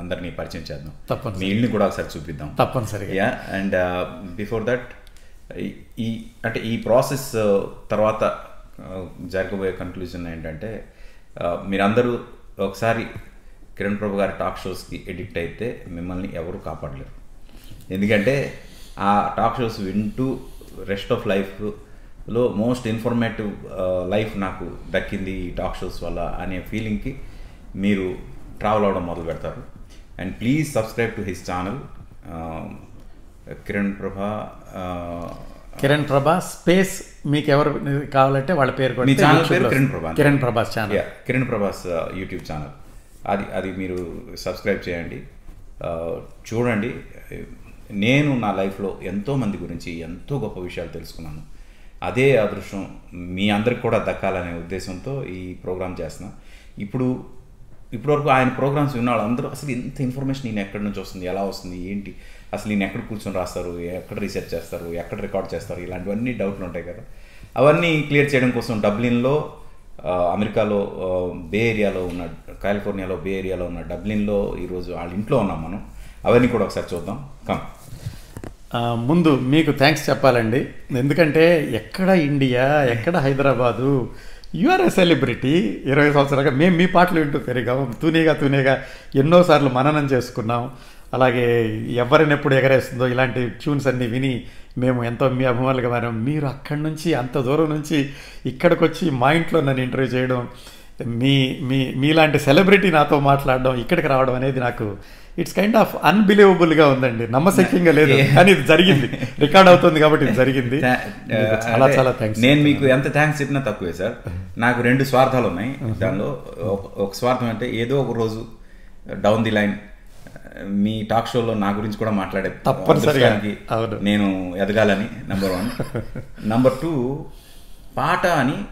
అందరినీ పరిచయం చేద్దాం. తప్పనిసరి. మీ ఇల్ని కూడా ఒకసారి చూపిద్దాం. తప్పనిసరిగా అండ్ బిఫోర్ దట్ ఈ అంటే ఈ ప్రాసెస్ తర్వాత జరగబోయే కన్క్లూజన్ ఏంటంటే మీరందరూ ఒకసారి కిరణ్ ప్రభు గారి టాక్ షోస్కి ఎడిక్ట్ అయితే మిమ్మల్ని ఎవరు కాపాడలేరు. ఎందుకంటే ఆ టాక్ షోస్ వింటూ రెస్ట్ ఆఫ్ లైఫ్లో మోస్ట్ ఇన్ఫర్మేటివ్ లైఫ్ నాకు దక్కింది ఈ టాక్ షోస్ వల్ల అనే ఫీలింగ్కి మీరు ట్రావెల్ అవడం మొదలు పెడతారు and please subscribe to his channel Kiran Prabha Kiran Prabha space మీకు ఎవరు కావాలంటే వాళ్ళ పేరు మీ కొడితే ఛానల్ పేరు Kiran Prabha Kiran Prabhas channel. Kiran Prabhas YouTube channel. అది అది మీరు సబ్స్క్రైబ్ చేయండి. చూడండి. నేను నా లైఫ్లో ఎంతో మంది గురించి ఎంతో గొప్ప విషయాలు తెలుసుకున్నాను. అదే అదృష్టం మీ అందరికి కూడా దక్కాలనే ఉద్దేశంతో ఈ ప్రోగ్రామ్ చేస్తున్నా. ఇప్పుడు ఇప్పటివరకు ఆయన ప్రోగ్రామ్స్ విన్న వాళ్ళందరూ అసలు ఇంత ఇన్ఫర్మేషన్ ఈయన ఎక్కడి నుంచి వస్తుంది ఎలా వస్తుంది ఏంటి? అసలు ఈయన ఎక్కడ కూర్చొని రాస్తారు ఎక్కడ రీసెర్చ్ చేస్తారు ఎక్కడ రికార్డ్ చేస్తారు ఇలాంటివన్నీ డౌట్లు ఉంటాయి కదా. అవన్నీ క్లియర్ చేయడం కోసం డబ్లిన్లో అమెరికాలో బే ఏరియాలో ఉన్న కాలిఫోర్నియాలో బే ఏరియాలో ఉన్న డబ్లిన్లో ఈరోజు వాళ్ళ ఇంట్లో ఉన్నాం మనం. అవన్నీ కూడా ఒకసారి చూద్దాం. కమ్ ముందు మీకు థ్యాంక్స్ చెప్పాలండి. ఎందుకంటే ఎక్కడ ఇండియా ఎక్కడ హైదరాబాదు యూఆర్ ఎ సెలబ్రిటీ ఇరవై సంవత్సరాలుగా మేము మీ పాటలు వింటూ పెరిగాం తూనేగా తూనేగా ఎన్నోసార్లు మననం చేసుకున్నాం. అలాగే ఎవరిని ఎప్పుడు ఎగరేస్తుందో ఇలాంటి ట్యూన్స్ అన్నీ విని మేము ఎంతో మీ అభిమానులుగా మారాం. మీరు అక్కడి నుంచి అంత దూరం నుంచి ఇక్కడికి వచ్చి మా ఇంట్లో నన్ను ఇంటర్వ్యూ చేయడం మీ మీ మీలాంటి సెలబ్రిటీ నాతో మాట్లాడడం ఇక్కడికి రావడం అనేది నాకు ఇట్స్ కైండ్ ఆఫ్ అన్బిలీవబుల్గా ఉందండి. నమ్మశక్యంగా లేదు. [laughs] కానీ ఇది జరిగింది. రికార్డ్ అవుతుంది కాబట్టి ఇది జరిగింది. చాలా చాలా థ్యాంక్స్ నేను మీకు ఎంత థ్యాంక్స్ చెప్పినా తక్కువే సార్. [laughs] నాకు రెండు స్వార్థాలు ఉన్నాయి. దానిలో ఒక స్వార్థం అంటే ఏదో ఒక రోజు డౌన్ ది లైన్ మీ టాక్ షోలో నా గురించి కూడా మాట్లాడే తప్పనిసరిగా. నేను ఎదగాలని నంబర్ వన్ నంబర్ టూ పాట అని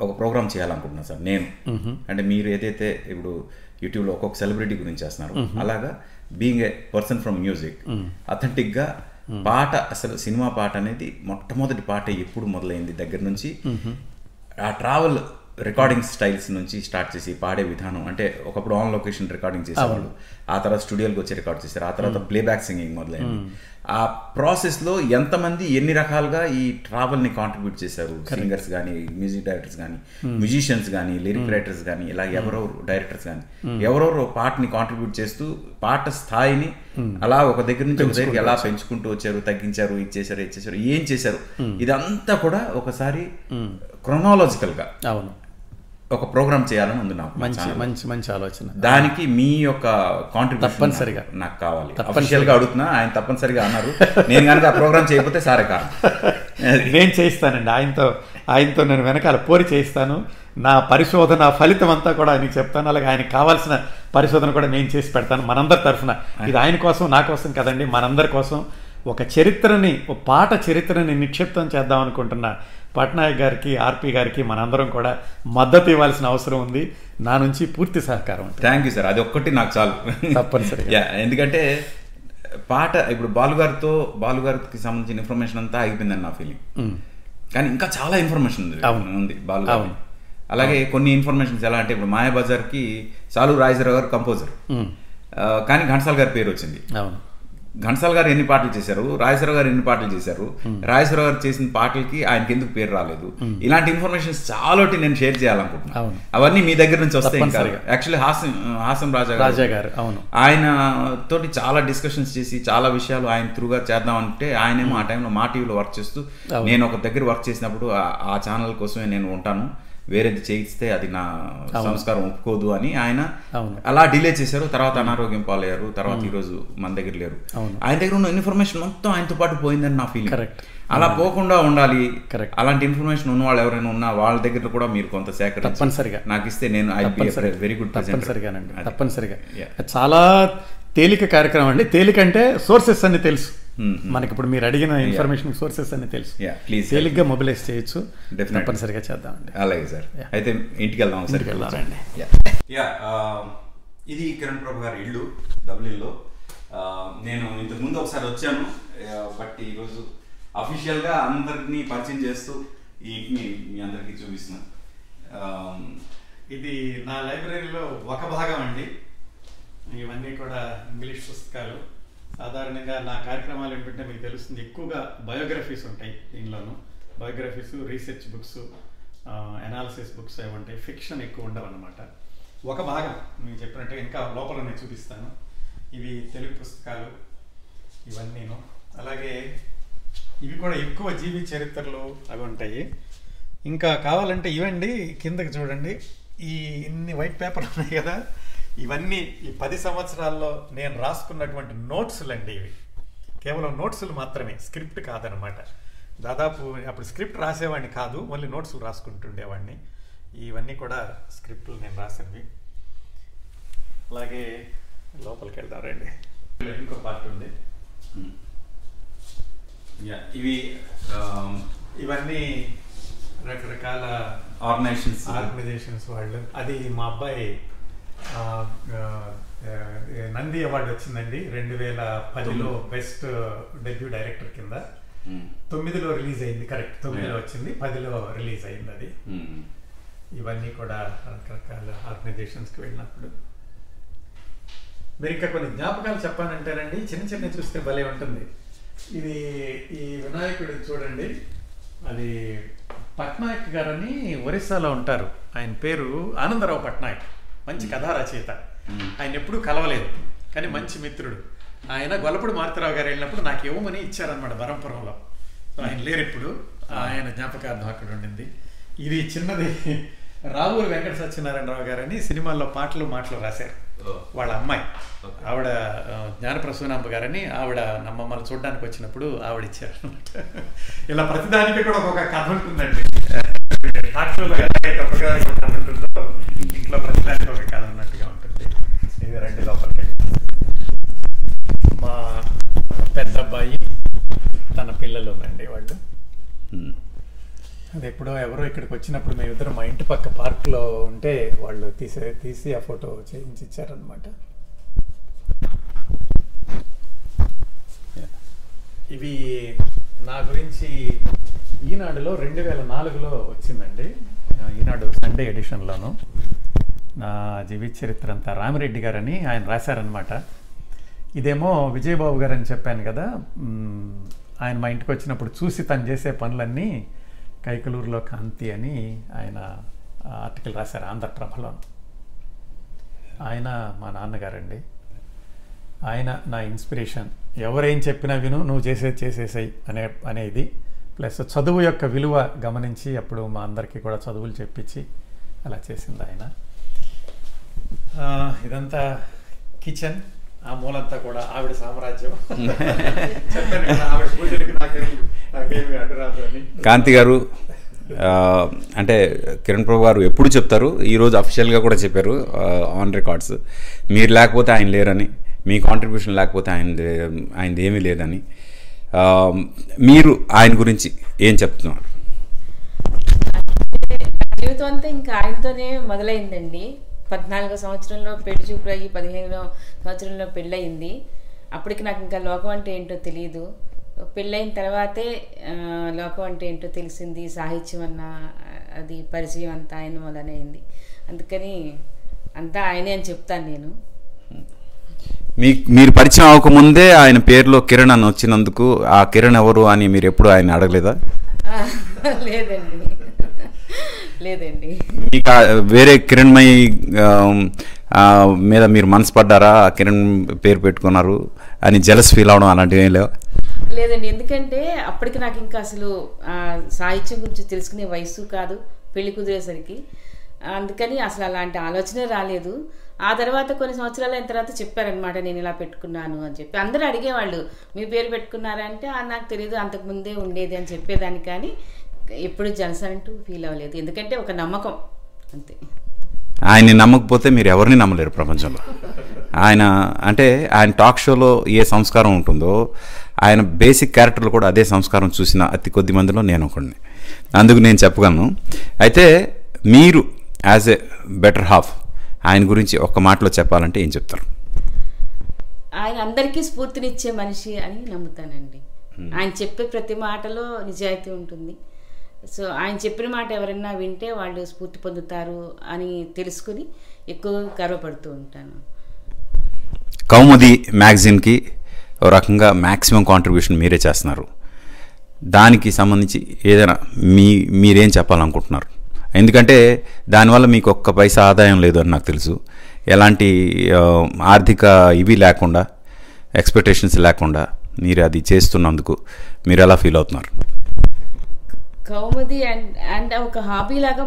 ఒక ప్రోగ్రామ్ చేయాలనుకుంటున్నాను సార్ నేను. అంటే మీరు ఏదైతే ఇప్పుడు యూట్యూబ్లో ఒక్కొక్క సెలబ్రిటీ గురించి చేస్తున్నారు అలాగా being a person from music అథెంటిక్గా పాట అసలు సినిమా పాట అనేది మొట్టమొదటి పాట ఎప్పుడు మొదలైంది దగ్గర నుంచి. ఆ ట్రావెల్ రికార్డింగ్ స్టైల్స్ నుంచి స్టార్ట్ చేసి పాడే విధానం అంటే ఒకప్పుడు ఆన్ లొకేషన్ రికార్డింగ్ చేసేవాళ్ళు. ఆ తర్వాత స్టూడియోకి వచ్చి రికార్డ్ చేశారు. ఆ తర్వాత ప్లేబ్యాక్ సింగింగ్ మొదలైంది. ఆ ప్రాసెస్లో ఎంతమంది ఎన్ని రకాలుగా ఈ ట్రావెల్ని కాంట్రిబ్యూట్ చేశారు? సింగర్స్ కానీ మ్యూజిక్ డైరెక్టర్స్ కానీ మ్యూజిషియన్స్ కానీ లిరిక్ రైటర్స్ కానీ ఇలా ఎవరెవరు డైరెక్టర్స్ కానీ ఎవరెవరు పాటని కాంట్రిబ్యూట్ చేస్తూ పాట స్థాయిని అలా ఒక దగ్గర నుంచి ఒక దగ్గరికి ఎలా పెంచుకుంటూ వచ్చారు తగ్గించారు ఇది చేశారు ఇది చేశారు ఏం చేశారు? ఇదంతా కూడా ఒకసారి క్రొనాలజికల్గా అవును. ఒక ప్రోగ్రామ్ చేయాలని ఉంది నాకు మంచి. మంచి మంచి ఆలోచన. దానికి మీ యొక్క కాంట్రిబ్యూషన్ తప్పనిసరిగా. నాకు- కావాలి. అఫీషియల్గా అడుగుతున్నా ఆయన తప్పనిసరిగా అన్నారు. నేను కనుక ఆ ప్రోగ్రామ్ చేయకపోతే సారే కాదు. [laughs] నేను చేయిస్తానండి. ఆయనతో ఆయనతో నేను వెనకాల పోరి చేయిస్తాను. నా పరిశోధన ఫలితం అంతా కూడా ఆయనకి చెప్తాను. అలాగే ఆయనకు కావాల్సిన పరిశోధన కూడా నేను చేసి పెడతాను మనందరి తరఫున. ఇది ఆయన కోసం నా కోసం కదండి. మనందరి కోసం. ఒక చరిత్రని ఒక పాట చరిత్రని నిక్షిప్తం చేద్దాం అనుకుంటున్న. పట్నాయక్ గారికి ఆర్పి గారికి మనందరం కూడా మద్దతు ఇవ్వాల్సిన అవసరం ఉంది. నా నుంచి పూర్తి సహకారం థ్యాంక్ యూ సార్ అది ఒక్కటి నాకు చాలు. తప్పనిసరిగా. యా ఎందుకంటే పాట ఇప్పుడు బాలుగారితో బాలుగారికి సంబంధించిన ఇన్ఫర్మేషన్ అంతా అయిపోయిందని నా ఫీలింగ్ కానీ ఇంకా చాలా ఇన్ఫర్మేషన్ ఉంది. ఉంది బాలుగారి. అలాగే కొన్ని ఇన్ఫర్మేషన్స్ ఎలా అంటే ఇప్పుడు మాయాబజార్కి సాలు రాజరావు గారు కంపోజర్ ఉమ్, కానీ ఘంటసాల గారి పేరు వచ్చింది. అవును. ఘంటసాల గారు ఎన్ని పాటలు చేశారు? రాజేశ్వరరావు గారు ఎన్ని పాటలు చేశారు? రాజేశ్వరరావు గారు చేసిన పాటలకి ఆయనకి ఎందుకు పేరు రాలేదు? ఇలాంటి ఇన్ఫర్మేషన్ చాలా నేను షేర్ చేయాలనుకుంటున్నాను. అవును. అవన్నీ మీ దగ్గర నుంచి వస్తాయి. యాక్చువల్లీ హాసం హాసం రాజా గారు. రాజా గారు అవును. ఆయన తోటి చాలా డిస్కషన్స్ చేసి చాలా విషయాలు ఆయన త్రూగా చేద్దామంటే ఆయనేమో ఆ టైంలో మా టీవీలో వర్క్ చేస్తూ. నేను ఒక దగ్గర వర్క్ చేసినప్పుడు ఆ ఛానల్ కోసమే నేను ఉంటాను. వేరేది చేయిస్తే అది నా సంస్కారం ఒప్పుకోదు అని ఆయన. అలా డిలే చేశారు తర్వాత అనారోగ్యం పాలయ్యారు తర్వాత ఈ రోజు మన దగ్గర లేరు. ఆయన దగ్గర ఉన్న ఇన్ఫర్మేషన్ మొత్తం ఆయనతో పాటు పోయిందని నా ఫీలింగ్. అలా పోకుండా ఉండాలి. అలాంటి ఇన్ఫర్మేషన్ ఉన్న వాళ్ళు ఎవరైనా ఉన్నా వాళ్ళ దగ్గర కూడా మీరు కొంత సేకరించి తప్పనిసరిగా. నాకు ఇస్తే నేను వెరీ గుడ్ తప్పనిసరిగానండి తప్పనిసరిగా. చాలా తేలిక కార్యక్రమం అండి తేలిక అంటే సోర్సెస్ అన్ని తెలుసు. మనకి ఇప్పుడు మీరు అడిగిన ఇన్ఫర్మేషన్ సోర్సెస్ అన్ని తెలుసు. Yeah, please. తేలిగ్గా మొబిలైజ్ చేయొచ్చు. Definitely. తప్పనిసరిగా చేద్దామండి. అలాగే సార్. అయితే ఇంటికి వెళ్దాం ఒకసారి ఇంటికి వెళ్దామండి. యా ఇది కిరణ్ ప్రభు గారి ఇల్లు డబ్లిన్లో. నేను ఇంతకు ముందు ఒకసారి వచ్చాను. బట్ ఈరోజు అఫీషియల్గా అందరినీ పరిచయం చేస్తూ ఈ ఇంటిని మీ అందరికీ చూపిస్తున్నాను Um, ఇది నా లైబ్రరీలో ఒక భాగం అండి. ఇవన్నీ కూడా ఇంగ్లీష్ పుస్తకాలు. సాధారణంగా నా కార్యక్రమాలు ఏంటంటే మీకు తెలుస్తుంది ఎక్కువగా బయోగ్రఫీస్ ఉంటాయి దీనిలోను. Biographies research books analysis books అవి ఉంటాయి. ఫిక్షన్ ఎక్కువ ఉండవు అనమాట ఒక భాగం మీకు చెప్పినట్టు ఇంకా లోపల నేను చూపిస్తాను. ఇవి తెలుగు పుస్తకాలు ఇవన్నీను. అలాగే ఇవి కూడా ఎక్కువ జీవి చరిత్రలు అవి ఉంటాయి. ఇంకా కావాలంటే ఇవండి కిందకి చూడండి. ఈ ఇన్ని వైట్ పేపర్ [laughs] ఉన్నాయి కదా. ఇవన్నీ ఈ పది సంవత్సరాల్లో నేను రాసుకున్నటువంటి నోట్స్లు అండి ఇవి. కేవలం నోట్స్లు మాత్రమే స్క్రిప్ట్ కాదనమాట దాదాపు అప్పుడు స్క్రిప్ట్ రాసేవాడిని కాదు మళ్ళీ నోట్స్లు రాసుకుంటుండేవాడిని. ఇవన్నీ కూడా స్క్రిప్ట్లు నేను రాసినవి. అలాగే లోపలికి వెళ్దాం రండి. ఇంకో పార్ట్ ఉంది. ఇవి ఇవన్నీ రకరకాల ఆర్గనైజేషన్స్ ఆర్గనైజేషన్స్ వాళ్ళు. అది మా అబ్బాయి నంది అవార్డు వచ్చిందండి. రెండు వేల పదిలో బెస్ట్ డెబ్యూ డైరెక్టర్ కింద. తొమ్మిదిలో రిలీజ్ అయింది. కరెక్ట్. తొమ్మిదిలో. వచ్చింది. పదిలో రిలీజ్ అయింది అది. ఇవన్నీ కూడా రకరకాల ఆర్గనైజేషన్స్కి వెళ్ళినప్పుడు. మీరు ఇంకా కొన్ని జ్ఞాపకాలు చెప్పానంటేనండి చిన్న చిన్న చూస్తే భలే ఉంటుంది. ఇది ఈ వినాయకుడు చూడండి. అది పట్నాయక్ గారని ఒరిస్సాలో ఉంటారు. ఆయన పేరు ఆనందరావు పట్నాయక్. మంచి కథా రచయిత. ఆయన ఎప్పుడూ కలవలేదు. కానీ మంచి మిత్రుడు. ఆయన గొల్లపూడి మారుతిరావు గారు వెళ్ళినప్పుడు నాకు ఇవ్వమని ఇచ్చారనమాట బరంపురంలో సో ఆయన లేరు ఇప్పుడు ఆయన జ్ఞాపకార్థం అక్కడ ఉండింది. ఇది చిన్నది. రావూరి వెంకట సత్యనారాయణరావు గారని సినిమాల్లో పాటలు మాటలు రాశారు. వాళ్ళ అమ్మాయి. ఆవిడ జ్ఞానప్రసూనాంబ గారని ఆవిడ మమ్మల్ని చూడడానికి వచ్చినప్పుడు ఆవిడ ఇచ్చారు ఇలా ప్రతిదానికి కూడా ఒక కథ ఉంటుందండి. సాక్షుల్లో ఎలా అయితే ఒక కథ ఉంటుందో ఇంట్లో ప్రతిదానికి ఒక కథ ఉన్నట్టుగా ఉంటుంది. ఇది రెండు లోపలికి మా పెద్ద అబ్బాయి తన పిల్లలు అండి వాళ్ళు అది ఎప్పుడో ఎవరో ఇక్కడికి వచ్చినప్పుడు మేమిద్దరం మా ఇంటి పక్క పార్క్లో ఉంటే వాళ్ళు తీసే తీసి ఆ ఫోటో చేయించి ఇచ్చారనమాట ఇవి నా గురించి ఈనాడులో రెండు వేల నాలుగులో వచ్చిందండి ఈనాడు సండే ఎడిషన్లోను. నా జీవిత చరిత్ర అంతా రామిరెడ్డి గారని ఆయన రాశారనమాట ఇదేమో విజయబాబు గారు అని చెప్పాను కదా. ఆయన మా ఇంటికి వచ్చినప్పుడు చూసి తను చేసే పనులన్నీ కైకలూరులో కాంతి అని ఆయన ఆర్టికల్ రాశారు ఆంధ్రప్రభలో ఆయన మా నాన్నగారండి. ఆయన నా ఇన్స్పిరేషన్. ఎవరేం చెప్పినా విను నువ్వు చేసేది చేసేసాయి అనే అనేది. ప్లస్ చదువు యొక్క విలువ గమనించి అప్పుడు మా అందరికీ కూడా చదువులు చెప్పించి అలా చేసింది ఆయన. ఇదంతా కిచెన్ ఆ మూలంతా కూడా ఆవిడ సామ్రాజ్యం. [laughs] కాంతి గారు అంటే కిరణ్ ప్రభు గారు ఎప్పుడు చెప్తారు? ఈరోజు అఫీషియల్గా కూడా చెప్పారు ఆన్ రికార్డ్స్ మీరు లేకపోతే ఆయన లేరని. మీ కాంట్రిబ్యూషన్ లేకపోతే ఆయన ఆయనది ఏమీ లేదని. మీరు ఆయన గురించి ఏం చెప్తున్నారు? జీవితం అంతా ఇంకా ఆయనతోనే మొదలైందండి. పద్నాలుగో సంవత్సరంలో పెళ్ళి చూపులు అయ్యి పదిహేనో సంవత్సరంలో పెళ్ళయింది. అప్పటికి నాకు ఇంకా లోకం అంటే ఏంటో తెలియదు పెళ్ళైన తర్వాతే లోకం అంటే ఏంటో తెలిసింది. సాహిత్యం అన్న అది పరిచయం అంతా ఆయన అయింది. అందుకని అంతా ఆయనే అని చెప్తాను నేను. మీ మీరు పరిచయం అవ్వకముందే ఆయన పేరులో కిరణ్ అని వచ్చినందుకు ఆ కిరణ్ ఎవరు అని మీరు ఎప్పుడు ఆయన అడగలేదా? [laughs] లేదండి. లేదండి. మీకు వేరే కిరణ్మయి మీద మీరు మనసు పడ్డారా ఆ కిరణ్ పేరు పెట్టుకున్నారు అని జలస్ ఫీల్ అవడం అలాంటివి ఏం లేవు? లేదండి. ఎందుకంటే అప్పటికి నాకు ఇంకా అసలు సాహిత్యం గురించి తెలుసుకునే వయసు కాదు పెళ్ళి కుదిరేసరికి. అందుకని అసలు అలాంటి ఆలోచనే రాలేదు. ఆ తర్వాత కొన్ని సంవత్సరాలు అయిన తర్వాత చెప్పారనమాట నేను ఇలా పెట్టుకున్నాను అని చెప్పి. అందరూ అడిగేవాళ్ళు మీ పేరు పెట్టుకున్నారంటే "ఆ, నాకు తెలియదు అంతకుముందే ఉండేది అని చెప్పేదాన్ని. కానీ ఎప్పుడు జలస అంటూ ఫీల్ అవ్వలేదు. ఎందుకంటే ఒక నమ్మకం. అంతే. ఆయన్ని నమ్మకపోతే మీరు ఎవరిని నమ్మలేరు ప్రపంచంలో. ఆయన అంటే ఆయన టాక్ షోలో ఏ సంస్కారం ఉంటుందో ఆయన బేసిక్ క్యారెక్టర్లు కూడా అదే సంస్కారం చూసిన అతి కొద్ది మందిలో నేను ఒకడిని. అందుకు నేను చెప్పగలను. అయితే మీరు యాజ్ ఎ బెటర్ హాఫ్ ఆయన గురించి ఒక్క మాటలో చెప్పాలంటే ఏం చెప్తారు? ఆయన అందరికీ స్ఫూర్తినిచ్చే మనిషి అని నమ్ముతానండి. ఆయన చెప్పే ప్రతి మాటలో నిజాయితీ ఉంటుంది. సో ఆయన చెప్పిన మాట ఎవరైనా వింటే వాళ్ళు స్ఫూర్తి పొందుతారు అని తెలుసుకుని ఎక్కువ గర్వపడుతూ ఉంటాను. కౌముది మ్యాగజైన్కి ఓ రకంగా మ్యాక్సిమం కాంట్రిబ్యూషన్ మీరే చేస్తున్నారు. దానికి సంబంధించి ఏదైనా మీ మీరేం చెప్పాలనుకుంటున్నారు? ఎందుకంటే దానివల్ల మీకు ఒక్క పైసా ఆదాయం లేదు అని నాకు తెలుసు. ఎలాంటి ఆర్థిక ఇవి లేకుండా ఎక్స్పెక్టేషన్స్ లేకుండా మీరు అది చేస్తున్నందుకు మీరు ఎలా ఫీల్ అవుతున్నారు? కౌముది అండ్ అండ్ ఒక హాబీ లాగా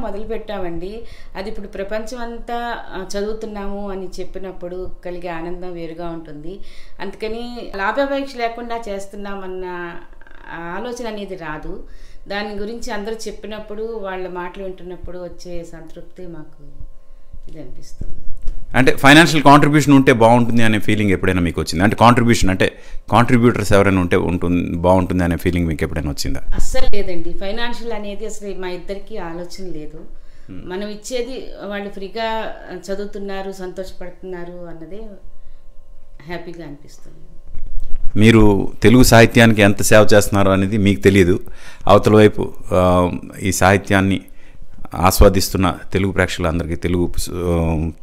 అది ఇప్పుడు ప్రపంచం అంతా చదువుతున్నాము అని చెప్పినప్పుడు కలిగే ఆనందం వేరుగా ఉంటుంది. అందుకని లాభాపేక్ష లేకుండా చేస్తున్నామన్న ఆలోచన అనేది రాదు. దాని గురించి అందరూ చెప్పినప్పుడు వాళ్ళ మాటలు వింటున్నప్పుడు వచ్చే సంతృప్తి మాకు ఇది అనిపిస్తుంది. అంటే ఫైనాన్షియల్ కాంట్రిబ్యూషన్ ఉంటే బాగుంటుంది అనే ఫీలింగ్ ఎప్పుడైనా మీకు వచ్చింది? అంటే కాంట్రిబ్యూషన్ అంటే కాంట్రిబ్యూటర్స్ ఎవరైనా ఉంటే ఉంటుంది బాగుంటుంది అనే ఫీలింగ్ మీకు ఎప్పుడైనా వచ్చిందా? అస్సలు లేదండి. ఫైనాన్షియల్ అనేది అసలు మా ఇద్దరికి ఆలోచన లేదు. మనం ఇచ్చేది వాళ్ళు ఫ్రీగా చదువుతున్నారు సంతోషపడుతున్నారు అన్నదే హ్యాపీగా అనిపిస్తుంది. మీరు తెలుగు సాహిత్యానికి ఎంత సేవ చేస్తున్నారో అనేది మీకు తెలియదు అవతల వైపు ఈ సాహిత్యాన్ని ఆస్వాదిస్తున్న తెలుగు ప్రేక్షకులందరికీ తెలుగు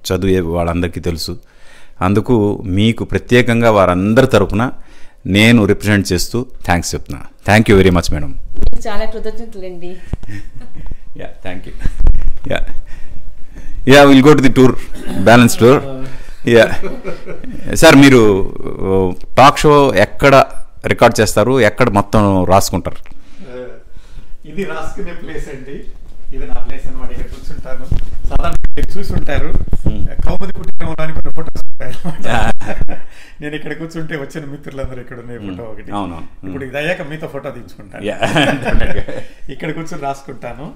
చదివే వాళ్ళందరికీ తెలుసు. అందుకు మీకు ప్రత్యేకంగా వారందరి తరపున నేను రిప్రజెంట్ చేస్తూ థ్యాంక్స్ చెప్తున్నా. Thank you very much madam. చాలా కృతజ్ఞతలండి. Yeah thank you yeah yeah will go to the tour balance tour sir మీరు టాక్ షో ఎక్కడ రికార్డ్ చేస్తారు? ఎక్కడ మొత్తం రాసుకుంటారు? ఇది రాసుకునే ప్లేస్ అండి. ఇది నా ప్లేస్ అనమాట ఇక్కడ కూర్చుంటాను. సాధారణ చూసుంటారు. కౌముది కుటుంబంలో అని కొన్ని ఫోటోస్ నేను ఇక్కడ కూర్చుంటే వచ్చిన మిత్రులందరూ ఇక్కడ ఉన్నాయి ఫోటో ఒకటి. అవునవును. ఇప్పుడు ఇది అయ్యాక మీతో ఫోటో తీయించుకుంటాను యా. [laughs] ఇక్కడ కూర్చొని రాసుకుంటాను.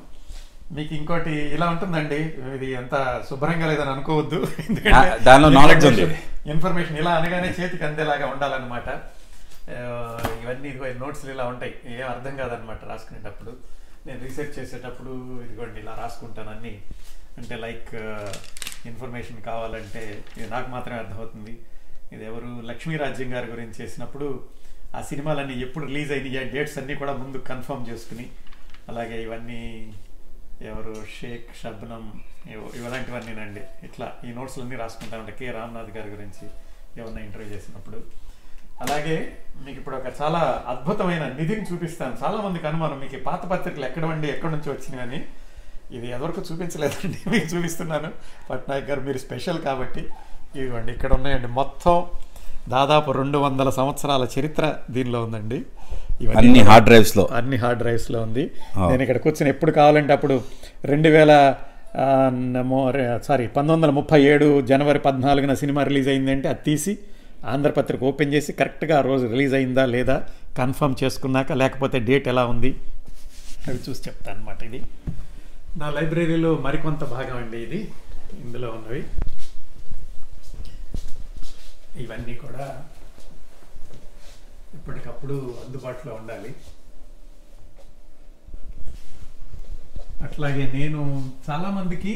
మీకు ఇంకోటి ఇలా ఉంటుందండి. ఇది ఎంత శుభ్రంగా లేదని అనుకోవద్దు. దానిలో knowledge ఉంది. ఇన్ఫర్మేషన్ ఇలా అనగానే చేతికి అందేలాగా ఉండాలన్నమాట. ఇవన్నీ ఇదిగో నోట్స్ ఇలా ఉంటాయి. ఏం అర్థం కాదనమాట రాసుకునేటప్పుడు. నేను రీసెర్చ్ చేసేటప్పుడు ఇదిగోండి ఇలా రాసుకుంటాను అన్ని. అంటే లైక్ ఇన్ఫర్మేషన్ కావాలంటే ఇది నాకు మాత్రమే అర్థమవుతుంది. ఇది ఎవరు? లక్ష్మీ రాజ్యం గారి గురించి చేసినప్పుడు ఆ సినిమాలన్నీ ఎప్పుడు రిలీజ్ అయినాయి ఆ డేట్స్ అన్నీ కూడా ముందు కన్ఫర్మ్ చేసుకుని అలాగే ఇవన్నీ ఎవరు? షేక్ షబ్నం ఇవ- ఇలాంటివన్నీనండి ఇట్లా ఈ నోట్స్లన్నీ రాసుకుంటామంటే కె. రామ్నాథ్ గారి గురించి ఎవరన్నా ఇంటర్వ్యూ చేసినప్పుడు. అలాగే మీకు ఇప్పుడు ఒక చాలా అద్భుతమైన నిధిని చూపిస్తాను. చాలా మందికి అనుమానం. మీకు పాత పత్రికలు ఎక్కడ వండి ఎక్కడి నుంచి వచ్చినాయని ఇది ఎవరికి చూపించలేదండి. [laughs] మీకు చూపిస్తున్నాను. పట్నాయక్ గారు మీరు స్పెషల్ కాబట్టి ఇదిగోండి ఇక్కడ ఉన్నాయండి మొత్తం దాదాపు రెండు వందల సంవత్సరాల చరిత్ర దీనిలో ఉందండి. అన్ని హార్డ్ డ్రైవ్స్లో. అన్ని హార్డ్ డ్రైవ్స్లో ఉంది. నేను ఇక్కడ కూర్చొని ఎప్పుడు కావాలంటే అప్పుడు రెండు వేల సారీ పంతొమ్మిది వందల ముప్పై ఏడు జనవరి పద్నాలుగున సినిమా రిలీజ్ అయిందంటే అది తీసి ఆంధ్రపత్రిక ఓపెన్ చేసి కరెక్ట్గా ఆ రోజు రిలీజ్ అయిందా లేదా కన్ఫర్మ్ చేసుకున్నాక లేకపోతే డేట్ ఎలా ఉంది అవి చూసి చెప్తాను అనమాట ఇది. నా లైబ్రరీలో మరికొంత భాగం అండి ఇది. ఇందులో ఉన్నవి. ఇవన్నీ కూడా ఇప్పటికప్పుడు అందుబాటులో ఉండాలి. అట్లాగే నేను చాలామందికి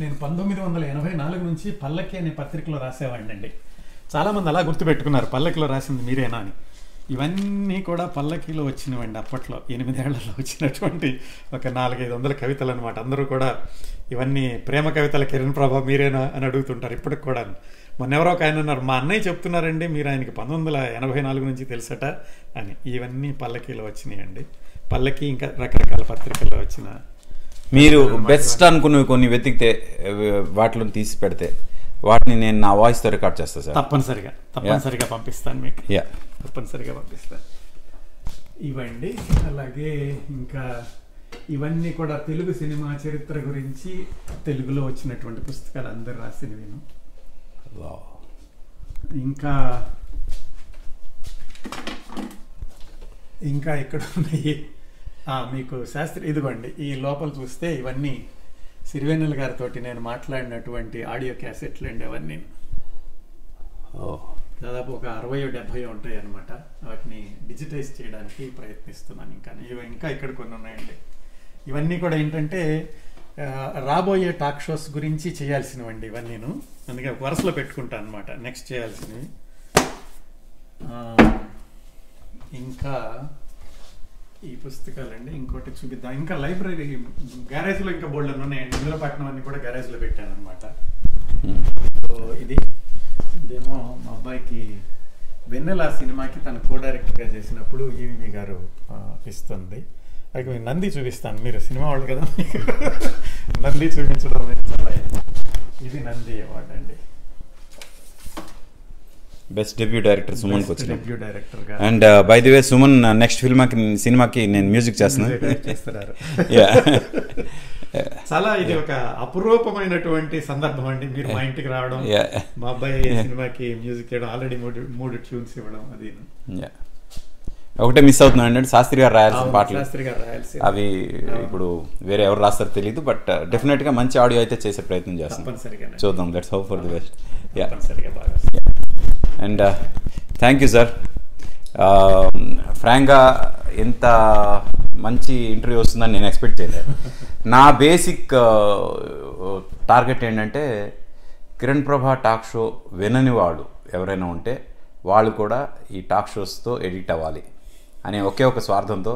నేను పంతొమ్మిది వందల ఎనభై నాలుగు నుంచి పల్లకి అనే పత్రికలో రాసేవాడిని అండి చాలామంది అలా గుర్తుపెట్టుకున్నారు పల్లకిలో రాసింది మీరేనా అని. ఇవన్నీ కూడా పల్లకీలో వచ్చినవండి అప్పట్లో ఎనిమిదేళ్ళలో వచ్చినటువంటి ఒక నాలుగైదు వందల కవితలు అనమాట అందరూ కూడా ఇవన్నీ ప్రేమ కవితల కిరణ్ ప్రభా మీరేనా అని అడుగుతుంటారు ఇప్పటికి కూడా మొన్న ఎవరో ఒక ఆయన అన్నారు మా అన్నయ్య చెప్తున్నారండి మీరు ఆయనకి పంతొమ్మిది వందల ఎనభై నాలుగు నుంచి తెలుసట అని. ఇవన్నీ పల్లకీలో వచ్చినాయండి. పల్లకి ఇంకా రకరకాల పత్రికల్లో వచ్చిన మీరు బెస్ట్ అనుకున్నవి కొన్ని వెతికితే వాటిలో తీసి పెడితే వాటిని నేను నా వాయిస్తో రికార్డ్ చేస్తాను సార్. తప్పనిసరిగా తప్పనిసరిగా పంపిస్తాను మీకు. యా. తప్పనిసరిగా పంపిస్తాను. ఇవండి అలాగే ఇంకా ఇవన్నీ కూడా తెలుగు సినిమా చరిత్ర గురించి తెలుగులో వచ్చినటువంటి పుస్తకాలు అందరు రాసినవిను ఇంకా ఇంకా ఇక్కడ ఉన్నాయి. మీకు శాస్త్రి ఇదిగోండి ఈ లోపల చూస్తే ఇవన్నీ సిరివెన్నెల గారితో నేను మాట్లాడినటువంటి ఆడియో క్యాసెట్లు అండి అవన్నీ. దాదాపు ఒక అరవై డెబ్బై ఉంటాయి అనమాట వాటిని డిజిటైజ్ చేయడానికి ప్రయత్నిస్తున్నాను ఇంకా. ఇవి ఇంకా ఇక్కడ కొన్ని ఉన్నాయండి. ఇవన్నీ కూడా ఏంటంటే రాబోయే టాక్ షోస్ గురించి చేయాల్సినవండి ఇవన్నీను. అందుకే వరసలో వరుసలో పెట్టుకుంటాను అనమాట నెక్స్ట్ చేయాల్సినవి ఇంకా ఈ పుస్తకాలండి ఇంకోటి చూపిద్దాం. ఇంకా లైబ్రరీ గ్యారేజ్లో ఇంకా బోల్డ్ ఉన్నాయండి. ఇందులో పట్టిన అన్ని కూడా గ్యారేజ్లో పెట్టాను అనమాట సో ఇది ఇదేమో మా అబ్బాయికి వెన్నెల సినిమాకి తను కో డైరెక్టర్గా చేసినప్పుడు ఈవి గారు ఇస్తుంది. అది నంది చూపిస్తాను. మీరు సినిమా వాళ్ళు కదా [laughs] నంది చూపించడం చాలా ఇది నంది అవార్డ్ అండి. బెస్ట్ డెబ్యూ డైరెక్టర్ వచ్చిన debut director and by the way Suman next ఫిల్మ్కి సినిమాకి నేను మ్యూజిక్ చేస్తున్నాను చేస్తున్నారు. [laughs] చాలా ఇది ఒక అపురూపమైనటువంటి సందర్భం అండి. మీరు మా ఇంటికి రావడం. మా అబ్బాయి సినిమాకి మ్యూజిక్ చేయడం ఆల్రెడీ మూడు మూడు ట్యూన్స్ ఇవ్వడం అది. ఒకటే మిస్ అవుతున్నాను అంటే శాస్త్రి గారు రాయాల్సిన పాటలు. శాస్త్రి గారు రాయాల్సిన. అవి ఇప్పుడు వేరే ఎవరు రాస్తారో తెలియదు బట్ డెఫినెట్గా మంచి ఆడియో అయితే చేసే ప్రయత్నం చేస్తాం. చూద్దాం let's hope for the best and thank you sir ఫ్రాంక్గా ఇంత మంచి ఇంటర్వ్యూ వస్తుందని నేను ఎక్స్పెక్ట్ చేయలేదు. [laughs] నా బేసిక్ టార్గెట్ ఏంటంటే కిరణ్ ప్రభా టాక్ షో వినని వాళ్ళు ఎవరైనా ఉంటే వాళ్ళు కూడా ఈ టాక్ షోస్తో ఎడిట్ అవ్వాలి. అనే ఒకే ఒక స్వార్థంతో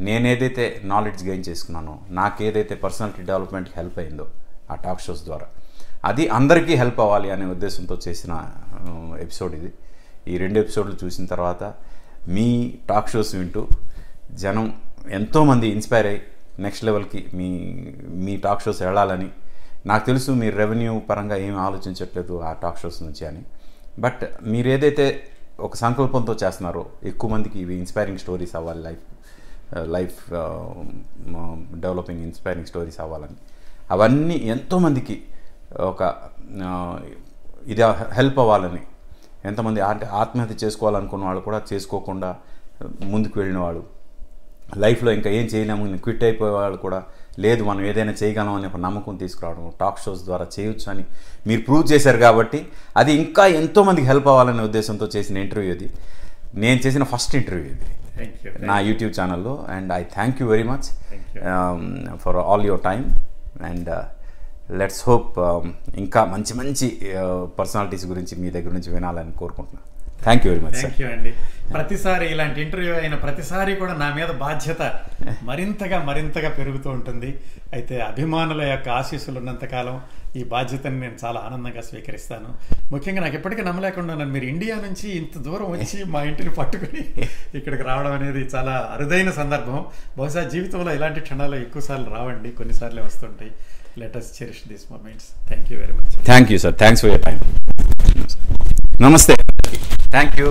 నేనేదైతే నాలెడ్జ్ గెయిన్ చేసుకున్నానో నాకేదైతే పర్సనాలిటీ డెవలప్మెంట్కి హెల్ప్ అయిందో ఆ టాక్ షోస్ ద్వారా. అది అందరికీ హెల్ప్ అవ్వాలి అనే ఉద్దేశంతో చేసిన ఎపిసోడ్ ఇది. ఈ రెండు ఎపిసోడ్లు చూసిన తర్వాత మీ టాక్ షోస్ వింటూ జనం ఎంతోమంది ఇన్స్పైర్ అయ్యి నెక్స్ట్ లెవెల్కి మీ మీ టాక్ షోస్ వెళ్ళాలని నాకు తెలుసు మీరు రెవెన్యూ పరంగా ఏమి ఆలోచించట్లేదు ఆ టాక్ షోస్ నుంచి అని. బట్ మీరు ఏదైతే ఒక సంకల్పంతో చేస్తున్నారు. ఎక్కువ మందికి ఇవి ఇన్స్పైరింగ్ స్టోరీస్ అవ్వాలి life life developing inspiring stories అవ్వాలని. అవన్నీ ఎంతోమందికి ఒక ఇది హెల్ప్ అవ్వాలని. ఎంతమంది అంటే ఆత్మహత్య చేసుకోవాలనుకున్న వాళ్ళు కూడా చేసుకోకుండా ముందుకు వెళ్ళిన వాళ్ళు. లైఫ్లో ఇంకా ఏం చేయలేము క్విట్ అయిపోయే వాళ్ళు కూడా లేదు మనం ఏదైనా చేయగలం అనే ఒక నమ్మకం తీసుకురావడం టాక్ షోస్ ద్వారా చేయొచ్చు అని మీరు ప్రూవ్ చేశారు కాబట్టి అది ఇంకా ఎంతోమందికి హెల్ప్ అవ్వాలనే ఉద్దేశంతో చేసిన ఇంటర్వ్యూ ఇది నేను చేసిన ఫస్ట్ ఇంటర్వ్యూ ఇది. నా యూట్యూబ్ ఛానల్లో and I thank you very much. For all your time and let's hope ఇంకా మంచి మంచి పర్సనాలిటీస్ గురించి మీ దగ్గర నుంచి వినాలని కోరుకుంటున్నాను thank you very much sir thank you అండి. ప్రతిసారి ఇలాంటి ఇంటర్వ్యూ అయిన ప్రతిసారి కూడా నా మీద బాధ్యత మరింతగా మరింతగా పెరుగుతూ ఉంటుంది. అయితే అభిమానుల యొక్క ఆశీస్సులు ఉన్నంతకాలం ఈ బాధ్యతని నేను చాలా ఆనందంగా స్వీకరిస్తాను. ముఖ్యంగా నాకు ఎప్పటికీ నమ్మలేకుండా ఉన్నాను మీరు ఇండియా నుంచి ఇంత దూరం వచ్చి మా ఇంటిని పట్టుకుని ఇక్కడికి రావడం అనేది చాలా అరుదైన సందర్భం. బహుశా జీవితంలో ఇలాంటి క్షణాలు ఎక్కువసార్లు రావండి. కొన్నిసార్లు వస్తుంటాయి. Let us cherish this moments thank you very much thank you sir thanks for your time నమస్తే థ్యాంక్ యూ